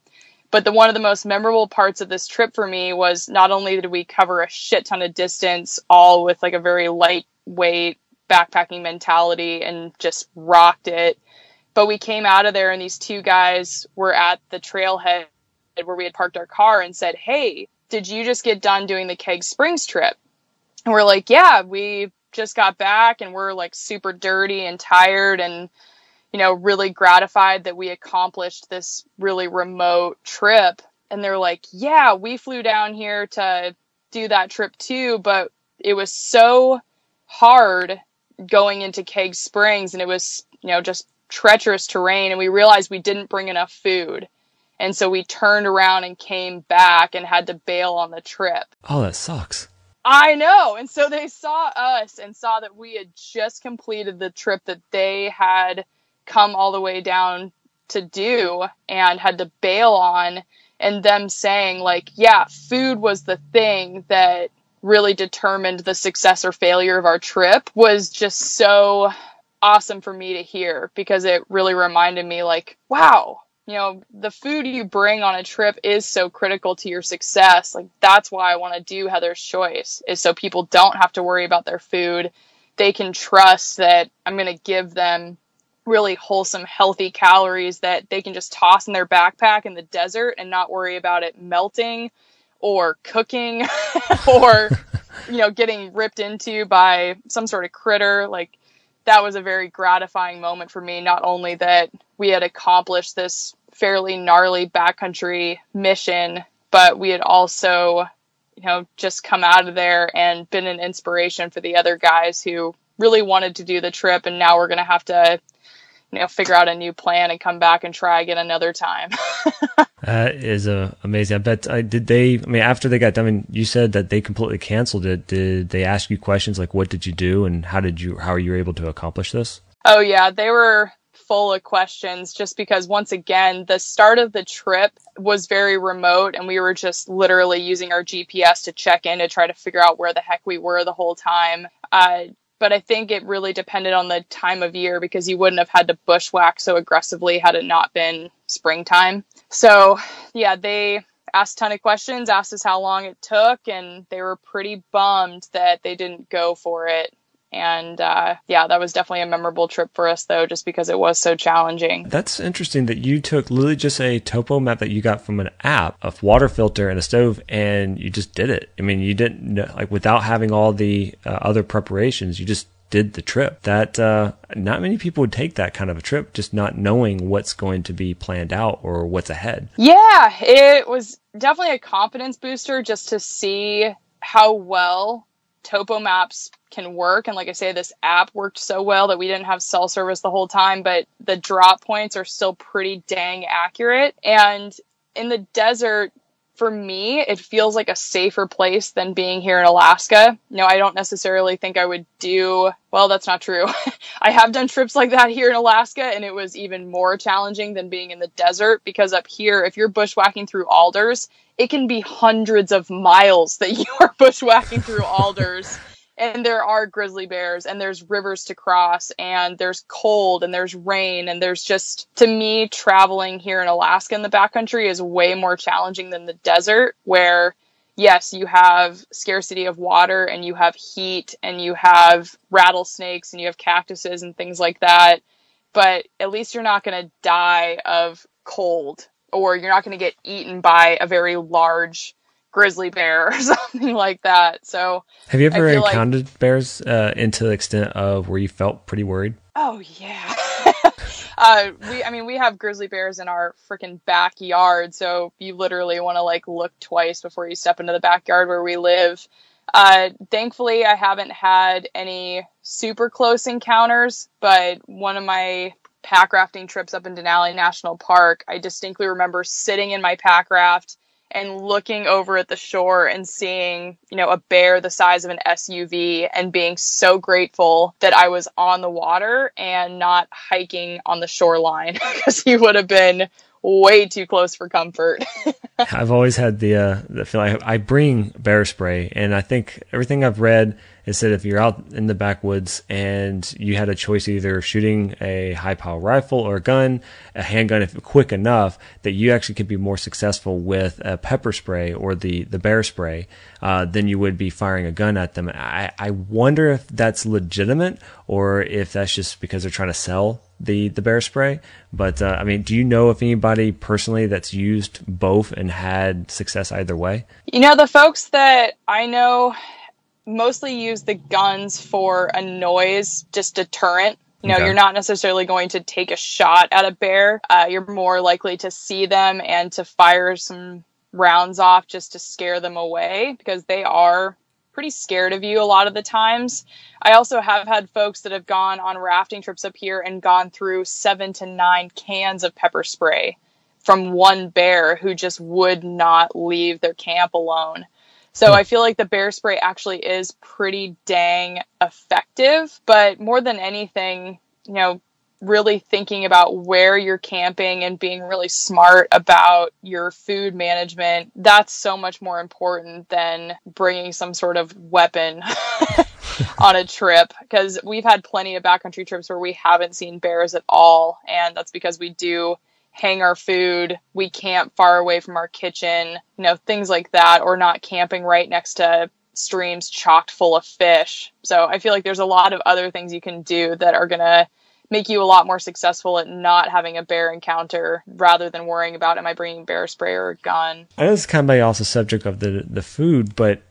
But the one of the most memorable parts of this trip for me was not only did we cover a shit ton of distance, all with like a very lightweight backpacking mentality and just rocked it, but we came out of there and these two guys were at the trailhead where we had parked our car and said, Hey, did you just get done doing the Keg Springs trip? And we're like, Yeah, we just got back and we're like super dirty and tired and you know really gratified that we accomplished this really remote trip. And they're like yeah we flew down here to do that trip too but it was so hard going into keg springs and it was you know just treacherous terrain and we realized we didn't bring enough food. And so we turned around and came back and had to bail on the trip. Oh that sucks I know. And so they saw us and saw that we had just completed the trip that they had come all the way down to do and had to bail on and them saying like, yeah, food was the thing that really determined the success or failure of our trip was just so awesome for me to hear because it really reminded me like, wow, you know, the food you bring on a trip is so critical to your success. Like that's why I want to do Heather's Choice is so people don't have to worry about their food. They can trust that I'm going to give them really wholesome, healthy calories that they can just toss in their backpack in the desert and not worry about it melting or cooking *laughs* or *laughs* you know getting ripped into by some sort of critter like that was a very gratifying moment for me not only that we had accomplished this fairly gnarly backcountry mission but we had also you know just come out of there and been an inspiration for the other guys who really wanted to do the trip and now we're going to have to you know figure out a new plan and come back and try again another time. *laughs* That is uh, amazing. I bet uh, did they i mean after they got done I mean, you said that they completely canceled it. Did they ask you questions like what did you do and how did you how are you able to accomplish this? Oh yeah. They were full of questions just because once again the start of the trip was very remote and we were just literally using our gps to check in to try to figure out where the heck we were the whole time. Uh, but I think it really depended on the time of year because you wouldn't have had to bushwhack so aggressively had it not been springtime. So, yeah, they asked a ton of questions, asked us how long it took, and they were pretty bummed that they didn't go for it. And uh, yeah, that was definitely a memorable trip for us, though, just because it was so challenging. That's interesting that you took literally just a topo map that you got from an app, a water filter, and a stove, and you just did it. I mean, you didn't know, like without having all the uh, other preparations, you just did the trip. That uh, not many people would take that kind of a trip, just not knowing what's going to be planned out or what's ahead. Yeah, it was definitely a confidence booster just to see how well topo maps can work. And like i say this app worked so well that we didn't have cell service the whole time but the drop points are still pretty dang accurate. And in the desert for me it feels like a safer place than being here in alaska. No, i don't necessarily think i would do well that's not true. *laughs* I have done trips like that here in alaska and it was even more challenging than being in the desert because up here if you're bushwhacking through alders it can be hundreds of miles that *laughs* you are bushwhacking through alders and there are grizzly bears and there's rivers to cross and there's cold and there's rain and there's just to me traveling here in Alaska in the backcountry is way more challenging than the desert where yes you have scarcity of water and you have heat and you have rattlesnakes and you have cactuses and things like that. But at least you're not going to die of cold or you're not going to get eaten by a very large grizzly bear or *laughs* something like that. So, have you ever encountered like, bears uh, into the extent of where you felt pretty worried? Oh yeah. *laughs* uh, we, I mean, we have grizzly bears in our freaking backyard, so you literally want to like look twice before you step into the backyard where we live. Uh, thankfully, I haven't had any super close encounters, but one of my pack rafting trips up in Denali National Park, I distinctly remember sitting in my pack raft and looking over at the shore and seeing, you know, a bear the size of an SUV and being so grateful that I was on the water and not hiking on the shoreline *laughs* because he would have been way too close for comfort. *laughs* I've always had the uh, the feeling I, I bring bear spray, and I think everything I've read is that if you're out in the backwoods and you had a choice either shooting a high power rifle or a gun, a handgun, if quick enough, that you actually could be more successful with a pepper spray or the the bear spray uh, than you would be firing a gun at them. I I wonder if that's legitimate or if that's just because they're trying to sell the the bear spray. But uh, I mean, do you know if anybody personally that's used both and had success either way? You know, the folks that I know mostly use the guns for a noise, just deterrent. You know, okay. you're not necessarily going to take a shot at a bear. Uh, you're more likely to see them and to fire some rounds off just to scare them away because they are pretty scared of you a lot of the times. I also have had folks that have gone on rafting trips up here and gone through seven to nine cans of pepper spray from one bear who just would not leave their camp alone. So hmm. I feel like the bear spray actually is pretty dang effective, but more than anything, you know, really thinking about where you're camping and being really smart about your food management, that's so much more important than bringing some sort of weapon *laughs* on a trip because we've had plenty of backcountry trips where we haven't seen bears at all and that's because we do hang our food, we camp far away from our kitchen, you know, things like that or not camping right next to streams chocked full of fish. So I feel like there's a lot of other things you can do that are going to make you a lot more successful at not having a bear encounter rather than worrying about am I bringing bear spray or a gun. I know this is kind of also subject of the the food, but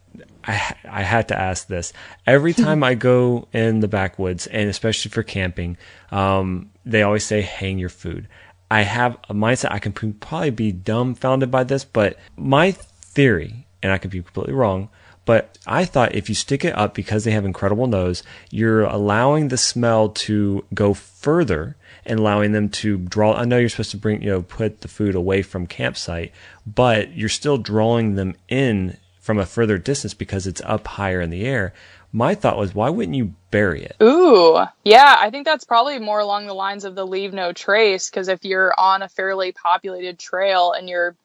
I I had to ask this every *laughs* time I go in the backwoods and especially for camping. Um, they always say hang your food. I have a mindset. I can probably be dumbfounded by this, but my theory, and I could be completely wrong, but I thought if you stick it up because they have incredible nose, you're allowing the smell to go further and allowing them to draw. I know you're supposed to bring, you know, put the food away from campsite, but you're still drawing them in from a further distance because it's up higher in the air. My thought was, why wouldn't you bury it? Ooh, yeah, I think that's probably more along the lines of the leave no trace. Because if you're on a fairly populated trail and you're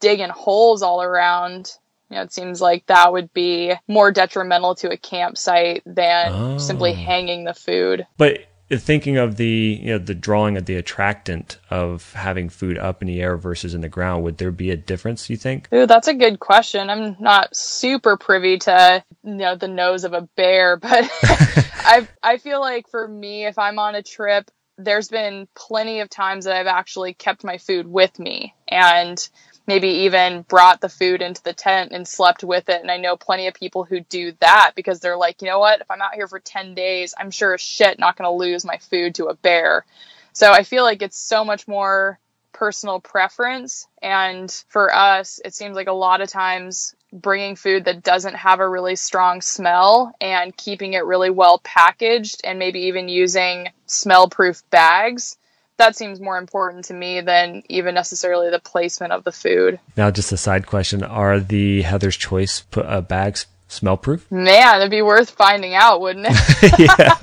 digging holes all around, you know, it seems like that would be more detrimental to a campsite than oh. simply hanging the food. But thinking of the you know the drawing of the attractant of having food up in the air versus in the ground, would there be a difference? You think? Ooh, that's a good question. I'm not super privy to you know the nose of a bear, *laughs* but *laughs* I I feel like for me, if I'm on a trip, there's been plenty of times that I've actually kept my food with me and maybe even brought the food into the tent and slept with it. And I know plenty of people who do that because they're like, you know what? If I'm out here for 10 days, I'm sure as shit not going to lose my food to a bear. So I feel like it's so much more personal preference. And for us, it seems like a lot of times bringing food that doesn't have a really strong smell and keeping it really well packaged and maybe even using smell proof bags that seems more important to me than even necessarily the placement of the food. Now, just a side question: Are the Heather's Choice uh, bags smell proof? Man, it'd be worth finding out, wouldn't it? *laughs* yeah.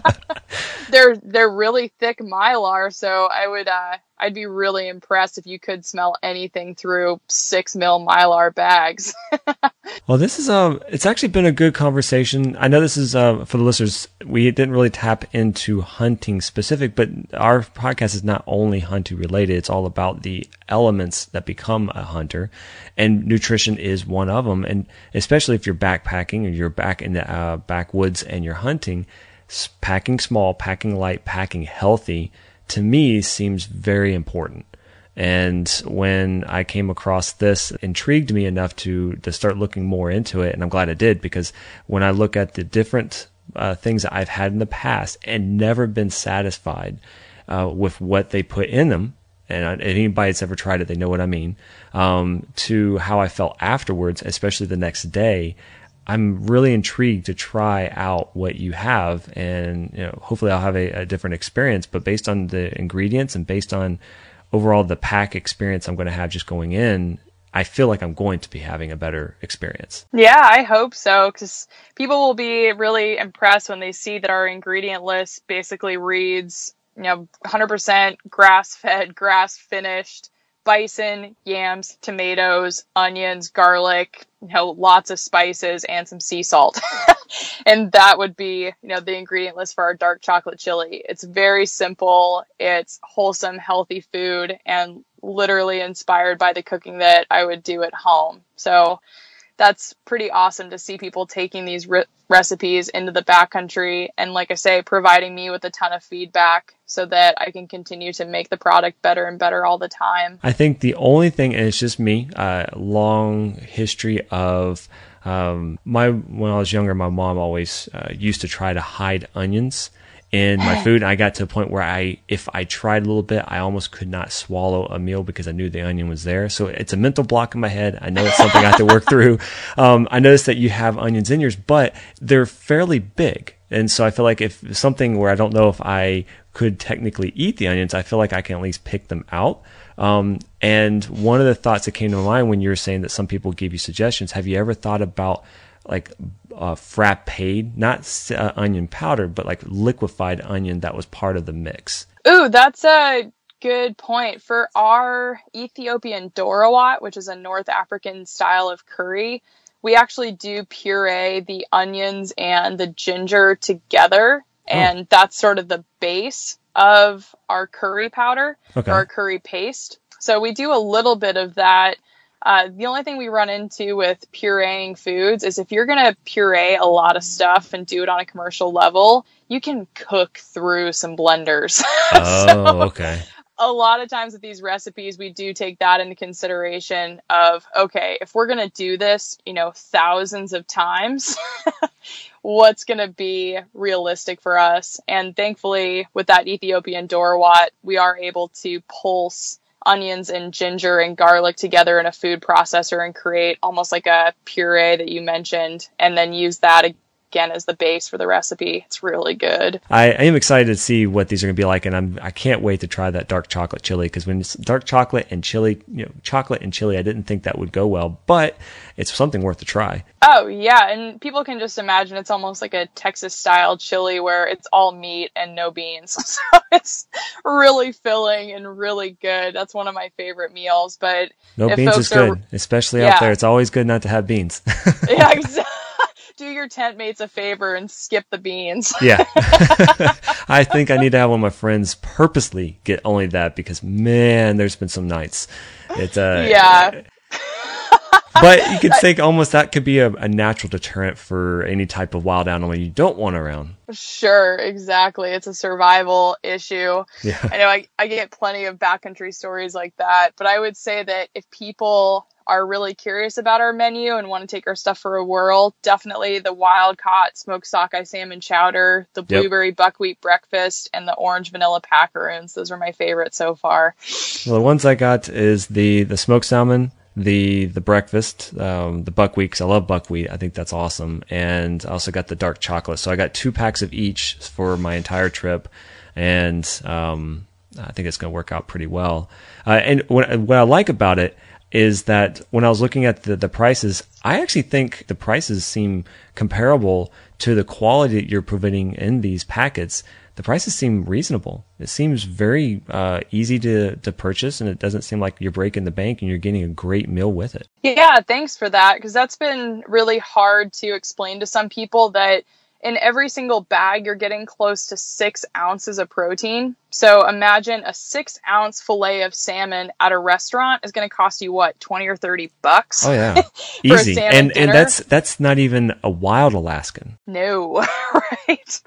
*laughs* they're they're really thick mylar, so I would uh, I'd be really impressed if you could smell anything through six mil mylar bags. *laughs* well, this is um, it's actually been a good conversation. I know this is uh, for the listeners. We didn't really tap into hunting specific, but our podcast is not only hunting related. It's all about the elements that become a hunter, and nutrition is one of them. And especially if you're backpacking or you're back in the uh, backwoods and you're hunting, packing small, packing light, packing healthy to me seems very important. And when I came across this, intrigued me enough to to start looking more into it, and I'm glad I did because when I look at the different uh, things that I've had in the past and never been satisfied uh, with what they put in them, and anybody that's ever tried it, they know what I mean. Um, to how I felt afterwards, especially the next day, I'm really intrigued to try out what you have, and you know, hopefully I'll have a, a, different experience. But based on the ingredients and based on overall the pack experience I'm going to have just going in, I feel like I'm going to be having a better experience. Yeah, I hope so, because people will be really impressed when they see that our ingredient list basically reads, you know, 100% grass-fed, grass-finished bison, yams, tomatoes, onions, garlic, you know, lots of spices and some sea salt. *laughs* and that would be, you know, the ingredient list for our dark chocolate chili. It's very simple. It's wholesome, healthy food and literally inspired by the cooking that I would do at home. So that's pretty awesome to see people taking these re- recipes into the backcountry and like i say providing me with a ton of feedback so that i can continue to make the product better and better all the time. I think the only thing and it's just me uh, long history of um, my when i was younger my mom always uh, used to try to hide onions in my *laughs* food. I got to a point where I, if I tried a little bit, I almost could not swallow a meal because I knew the onion was there. So it's a mental block in my head. I know it's something I have to work *laughs* through. Um, I noticed that you have onions in yours, but they're fairly big. And so I feel like if something where I don't know if I could technically eat the onions, I feel like I can at least pick them out. Um, and one of the thoughts that came to mind when you were saying that some people give you suggestions, have you ever thought about like uh, frappade, not uh, onion powder, but like liquefied onion that was part of the mix. Ooh, that's a good point. For our Ethiopian dorawat, which is a North African style of curry, we actually do puree the onions and the ginger together, oh. and that's sort of the base of our curry powder okay. or our curry paste. So we do a little bit of that. Uh, the only thing we run into with pureeing foods is if you're going to puree a lot of stuff and do it on a commercial level, you can cook through some blenders. *laughs* Oh, so, okay a lot of times with these recipes, we do take that into consideration of, okay, if we're going to do this, you know, thousands of times, *laughs* what's going to be realistic for us? And thankfully, with that Ethiopian Dorawat, we are able to pulse onions and ginger and garlic together in a food processor and create almost like a puree that you mentioned, and then use that again as the base for the recipe. It's really good. I, I am excited to see what these are going to be like, and I'm I can't wait to try that dark chocolate chili because when it's dark chocolate and chili, you know, chocolate and chili, I didn't think that would go well, but it's something worth a try. Oh yeah, and people can just imagine it's almost like a Texas style chili where it's all meat and no beans, *laughs* so it's really filling and really good. That's one of my favorite meals. But no beans is good, are, especially yeah. out there. It's always good not to have beans. *laughs* yeah, exactly do your tent mates a favor and skip the beans. *laughs* yeah. *laughs* I think I need to have one of my friends purposely get only that because man, there's been some nights. It's uh Yeah. *laughs* but you could think almost that could be a, a, natural deterrent for any type of wild animal you don't want around. Sure, exactly. It's a survival issue. Yeah. I know I, I get plenty of backcountry stories like that, but I would say that if people are really curious about our menu and want to take our stuff for a whirl, definitely the wild caught smoked sockeye salmon chowder, the blueberry yep. buckwheat breakfast, and the orange vanilla packaroons. Those are my favorites so far. Well, the ones I got is the the smoked salmon, the the breakfast, um, the buckwheat. Cause I love buckwheat. I think that's awesome. And I also got the dark chocolate. So I got two packs of each for my entire trip, and um, I think it's going to work out pretty well. Uh, and what, what I like about it is that when I was looking at the, the prices, I actually think the prices seem comparable to the quality that you're providing in these packets. The prices seem reasonable. It seems very uh, easy to, to purchase, and it doesn't seem like you're breaking the bank and you're getting a great meal with it. Yeah, thanks for that, because that's been really hard to explain to some people that in every single bag, you're getting close to six ounces of protein. So imagine a six ounce fillet of salmon at a restaurant is going to cost you what, 20 or 30 bucks? Oh yeah. *laughs* Easy. and, dinner? and that's, that's not even a wild Alaskan. No, *laughs* right.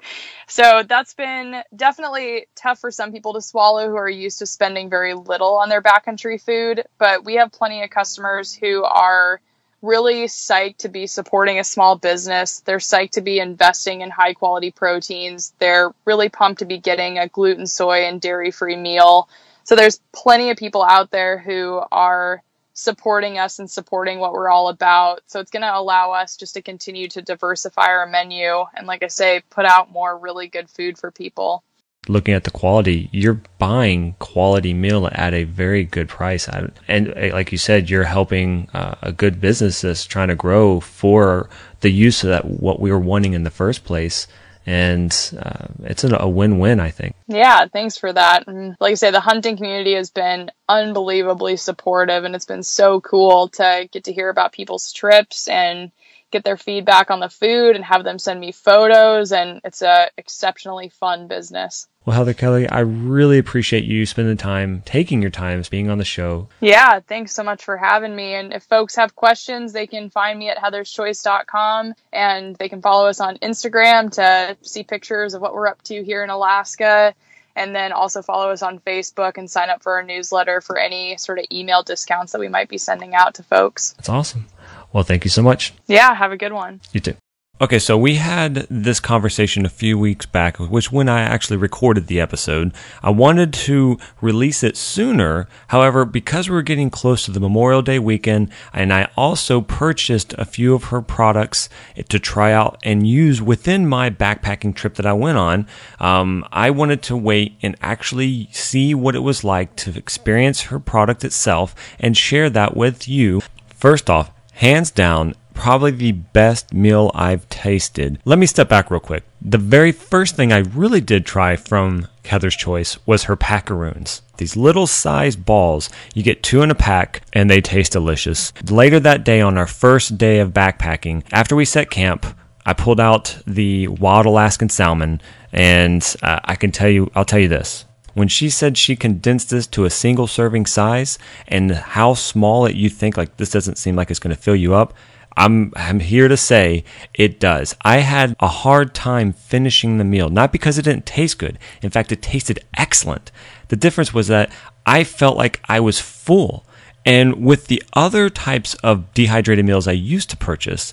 So that's been definitely tough for some people to swallow who are used to spending very little on their backcountry food. But we have plenty of customers who are really psyched to be supporting a small business. They're psyched to be investing in high quality proteins. They're really pumped to be getting a gluten, soy, and dairy free meal. So there's plenty of people out there who are supporting us and supporting what we're all about. So it's going to allow us just to continue to diversify our menu and, like I say, put out more really good food for people looking at the quality, you're buying quality meal at a very good price. And uh, like you said, you're helping uh, a good business that's trying to grow for the use of that, what we were wanting in the first place. And uh, it's a win-win, I think. Yeah, thanks for that. And like I say, the hunting community has been unbelievably supportive, and it's been so cool to get to hear about people's trips and get their feedback on the food and have them send me photos and it's a exceptionally fun business. Well, Heather Kelly, I really appreciate you spending time, taking your time, being on the show. Yeah, thanks so much for having me. And if folks have questions, they can find me at heatherschoice.com and they can follow us on Instagram to see pictures of what we're up to here in Alaska. And then also follow us on Facebook and sign up for our newsletter for any sort of email discounts that we might be sending out to folks. That's awesome. Well, thank you so much. Yeah, have a good one. You too. Okay, so we had this conversation a few weeks back, which when I actually recorded the episode, I wanted to release it sooner. However, because we are getting close to the Memorial Day weekend, and I also purchased a few of her products to try out and use within my backpacking trip that I went on, um, I wanted to wait and actually see what it was like to experience her product itself and share that with you. First off, hands down, probably the best meal I've tasted. Let me step back real quick. The very first thing I really did try from Heather's Choice was her packaroons. These little sized balls. You get two in a pack and they taste delicious. Later that day on our first day of backpacking, after we set camp, I pulled out the wild Alaskan salmon and uh, I can tell you, I'll tell you this. When she said she condensed this to a single serving size and how small it you think like this doesn't seem like it's going to fill you up, I'm I'm here to say it does. I had a hard time finishing the meal, not because it didn't taste good. In fact, it tasted excellent. The difference was that I felt like I was full. And with the other types of dehydrated meals I used to purchase,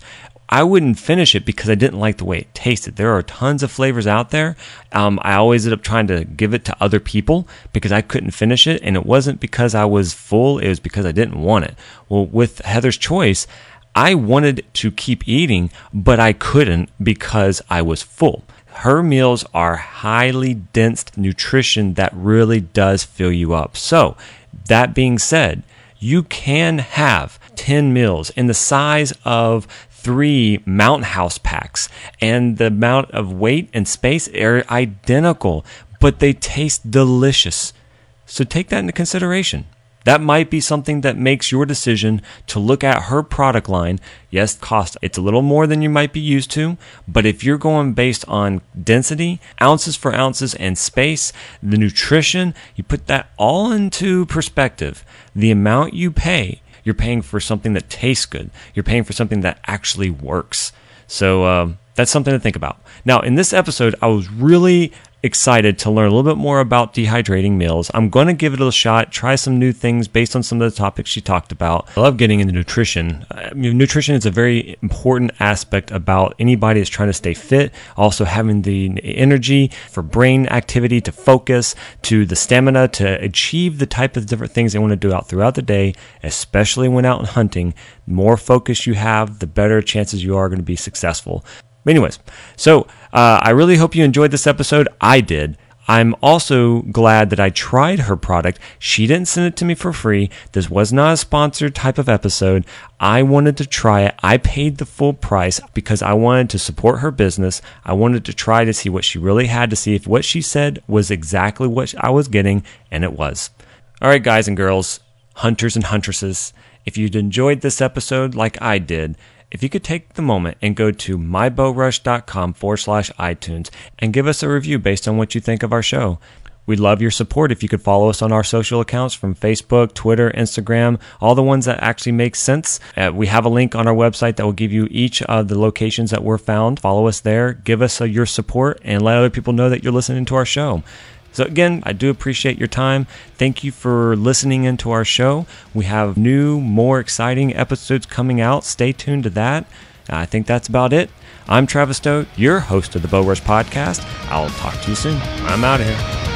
I wouldn't finish it because I didn't like the way it tasted. There are tons of flavors out there. Um, I always ended up trying to give it to other people because I couldn't finish it. And it wasn't because I was full, it was because I didn't want it. Well, with Heather's Choice, I wanted to keep eating, but I couldn't because I was full. Her meals are highly dense nutrition that really does fill you up. So, that being said, you can have 10 meals in the size of three Mountain House packs, and the amount of weight and space are identical, but they taste delicious. So take that into consideration. That might be something that makes your decision to look at her product line. Yes, cost, it's a little more than you might be used to, but if you're going based on density, ounces for ounces, and space, the nutrition, you put that all into perspective. The amount you pay, you're paying for something that tastes good. You're paying for something that actually works. So, uh, that's something to think about. Now, in this episode, I was really excited to learn a little bit more about dehydrating meals. I'm going to give it a shot, try some new things based on some of the topics she talked about. I love getting into nutrition. I mean, nutrition is a very important aspect about anybody that's trying to stay fit, also having the energy for brain activity to focus, to the stamina to achieve the type of different things they want to do out throughout the day, especially when out hunting. The more focus you have, the better chances you are going to be successful. Anyways, so uh, I really hope you enjoyed this episode. I did. I'm also glad that I tried her product. She didn't send it to me for free. This was not a sponsored type of episode. I wanted to try it. I paid the full price because I wanted to support her business. I wanted to try to see what she really had to see if what she said was exactly what I was getting, and it was. All right, guys and girls, hunters and huntresses, if you'd enjoyed this episode like I did, if you could take the moment and go to mybowrush.com forward slash iTunes and give us a review based on what you think of our show. We'd love your support if you could follow us on our social accounts from Facebook, Twitter, Instagram, all the ones that actually make sense. Uh, we have a link on our website that will give you each of the locations that we're found. Follow us there, give us your support, and let other people know that you're listening to our show. So, again, I do appreciate your time. Thank you for listening into our show. We have new, more exciting episodes coming out. Stay tuned to that. I think that's about it. I'm Travis Stowe, your host of the Bow Rush Podcast. I'll talk to you soon. I'm out of here.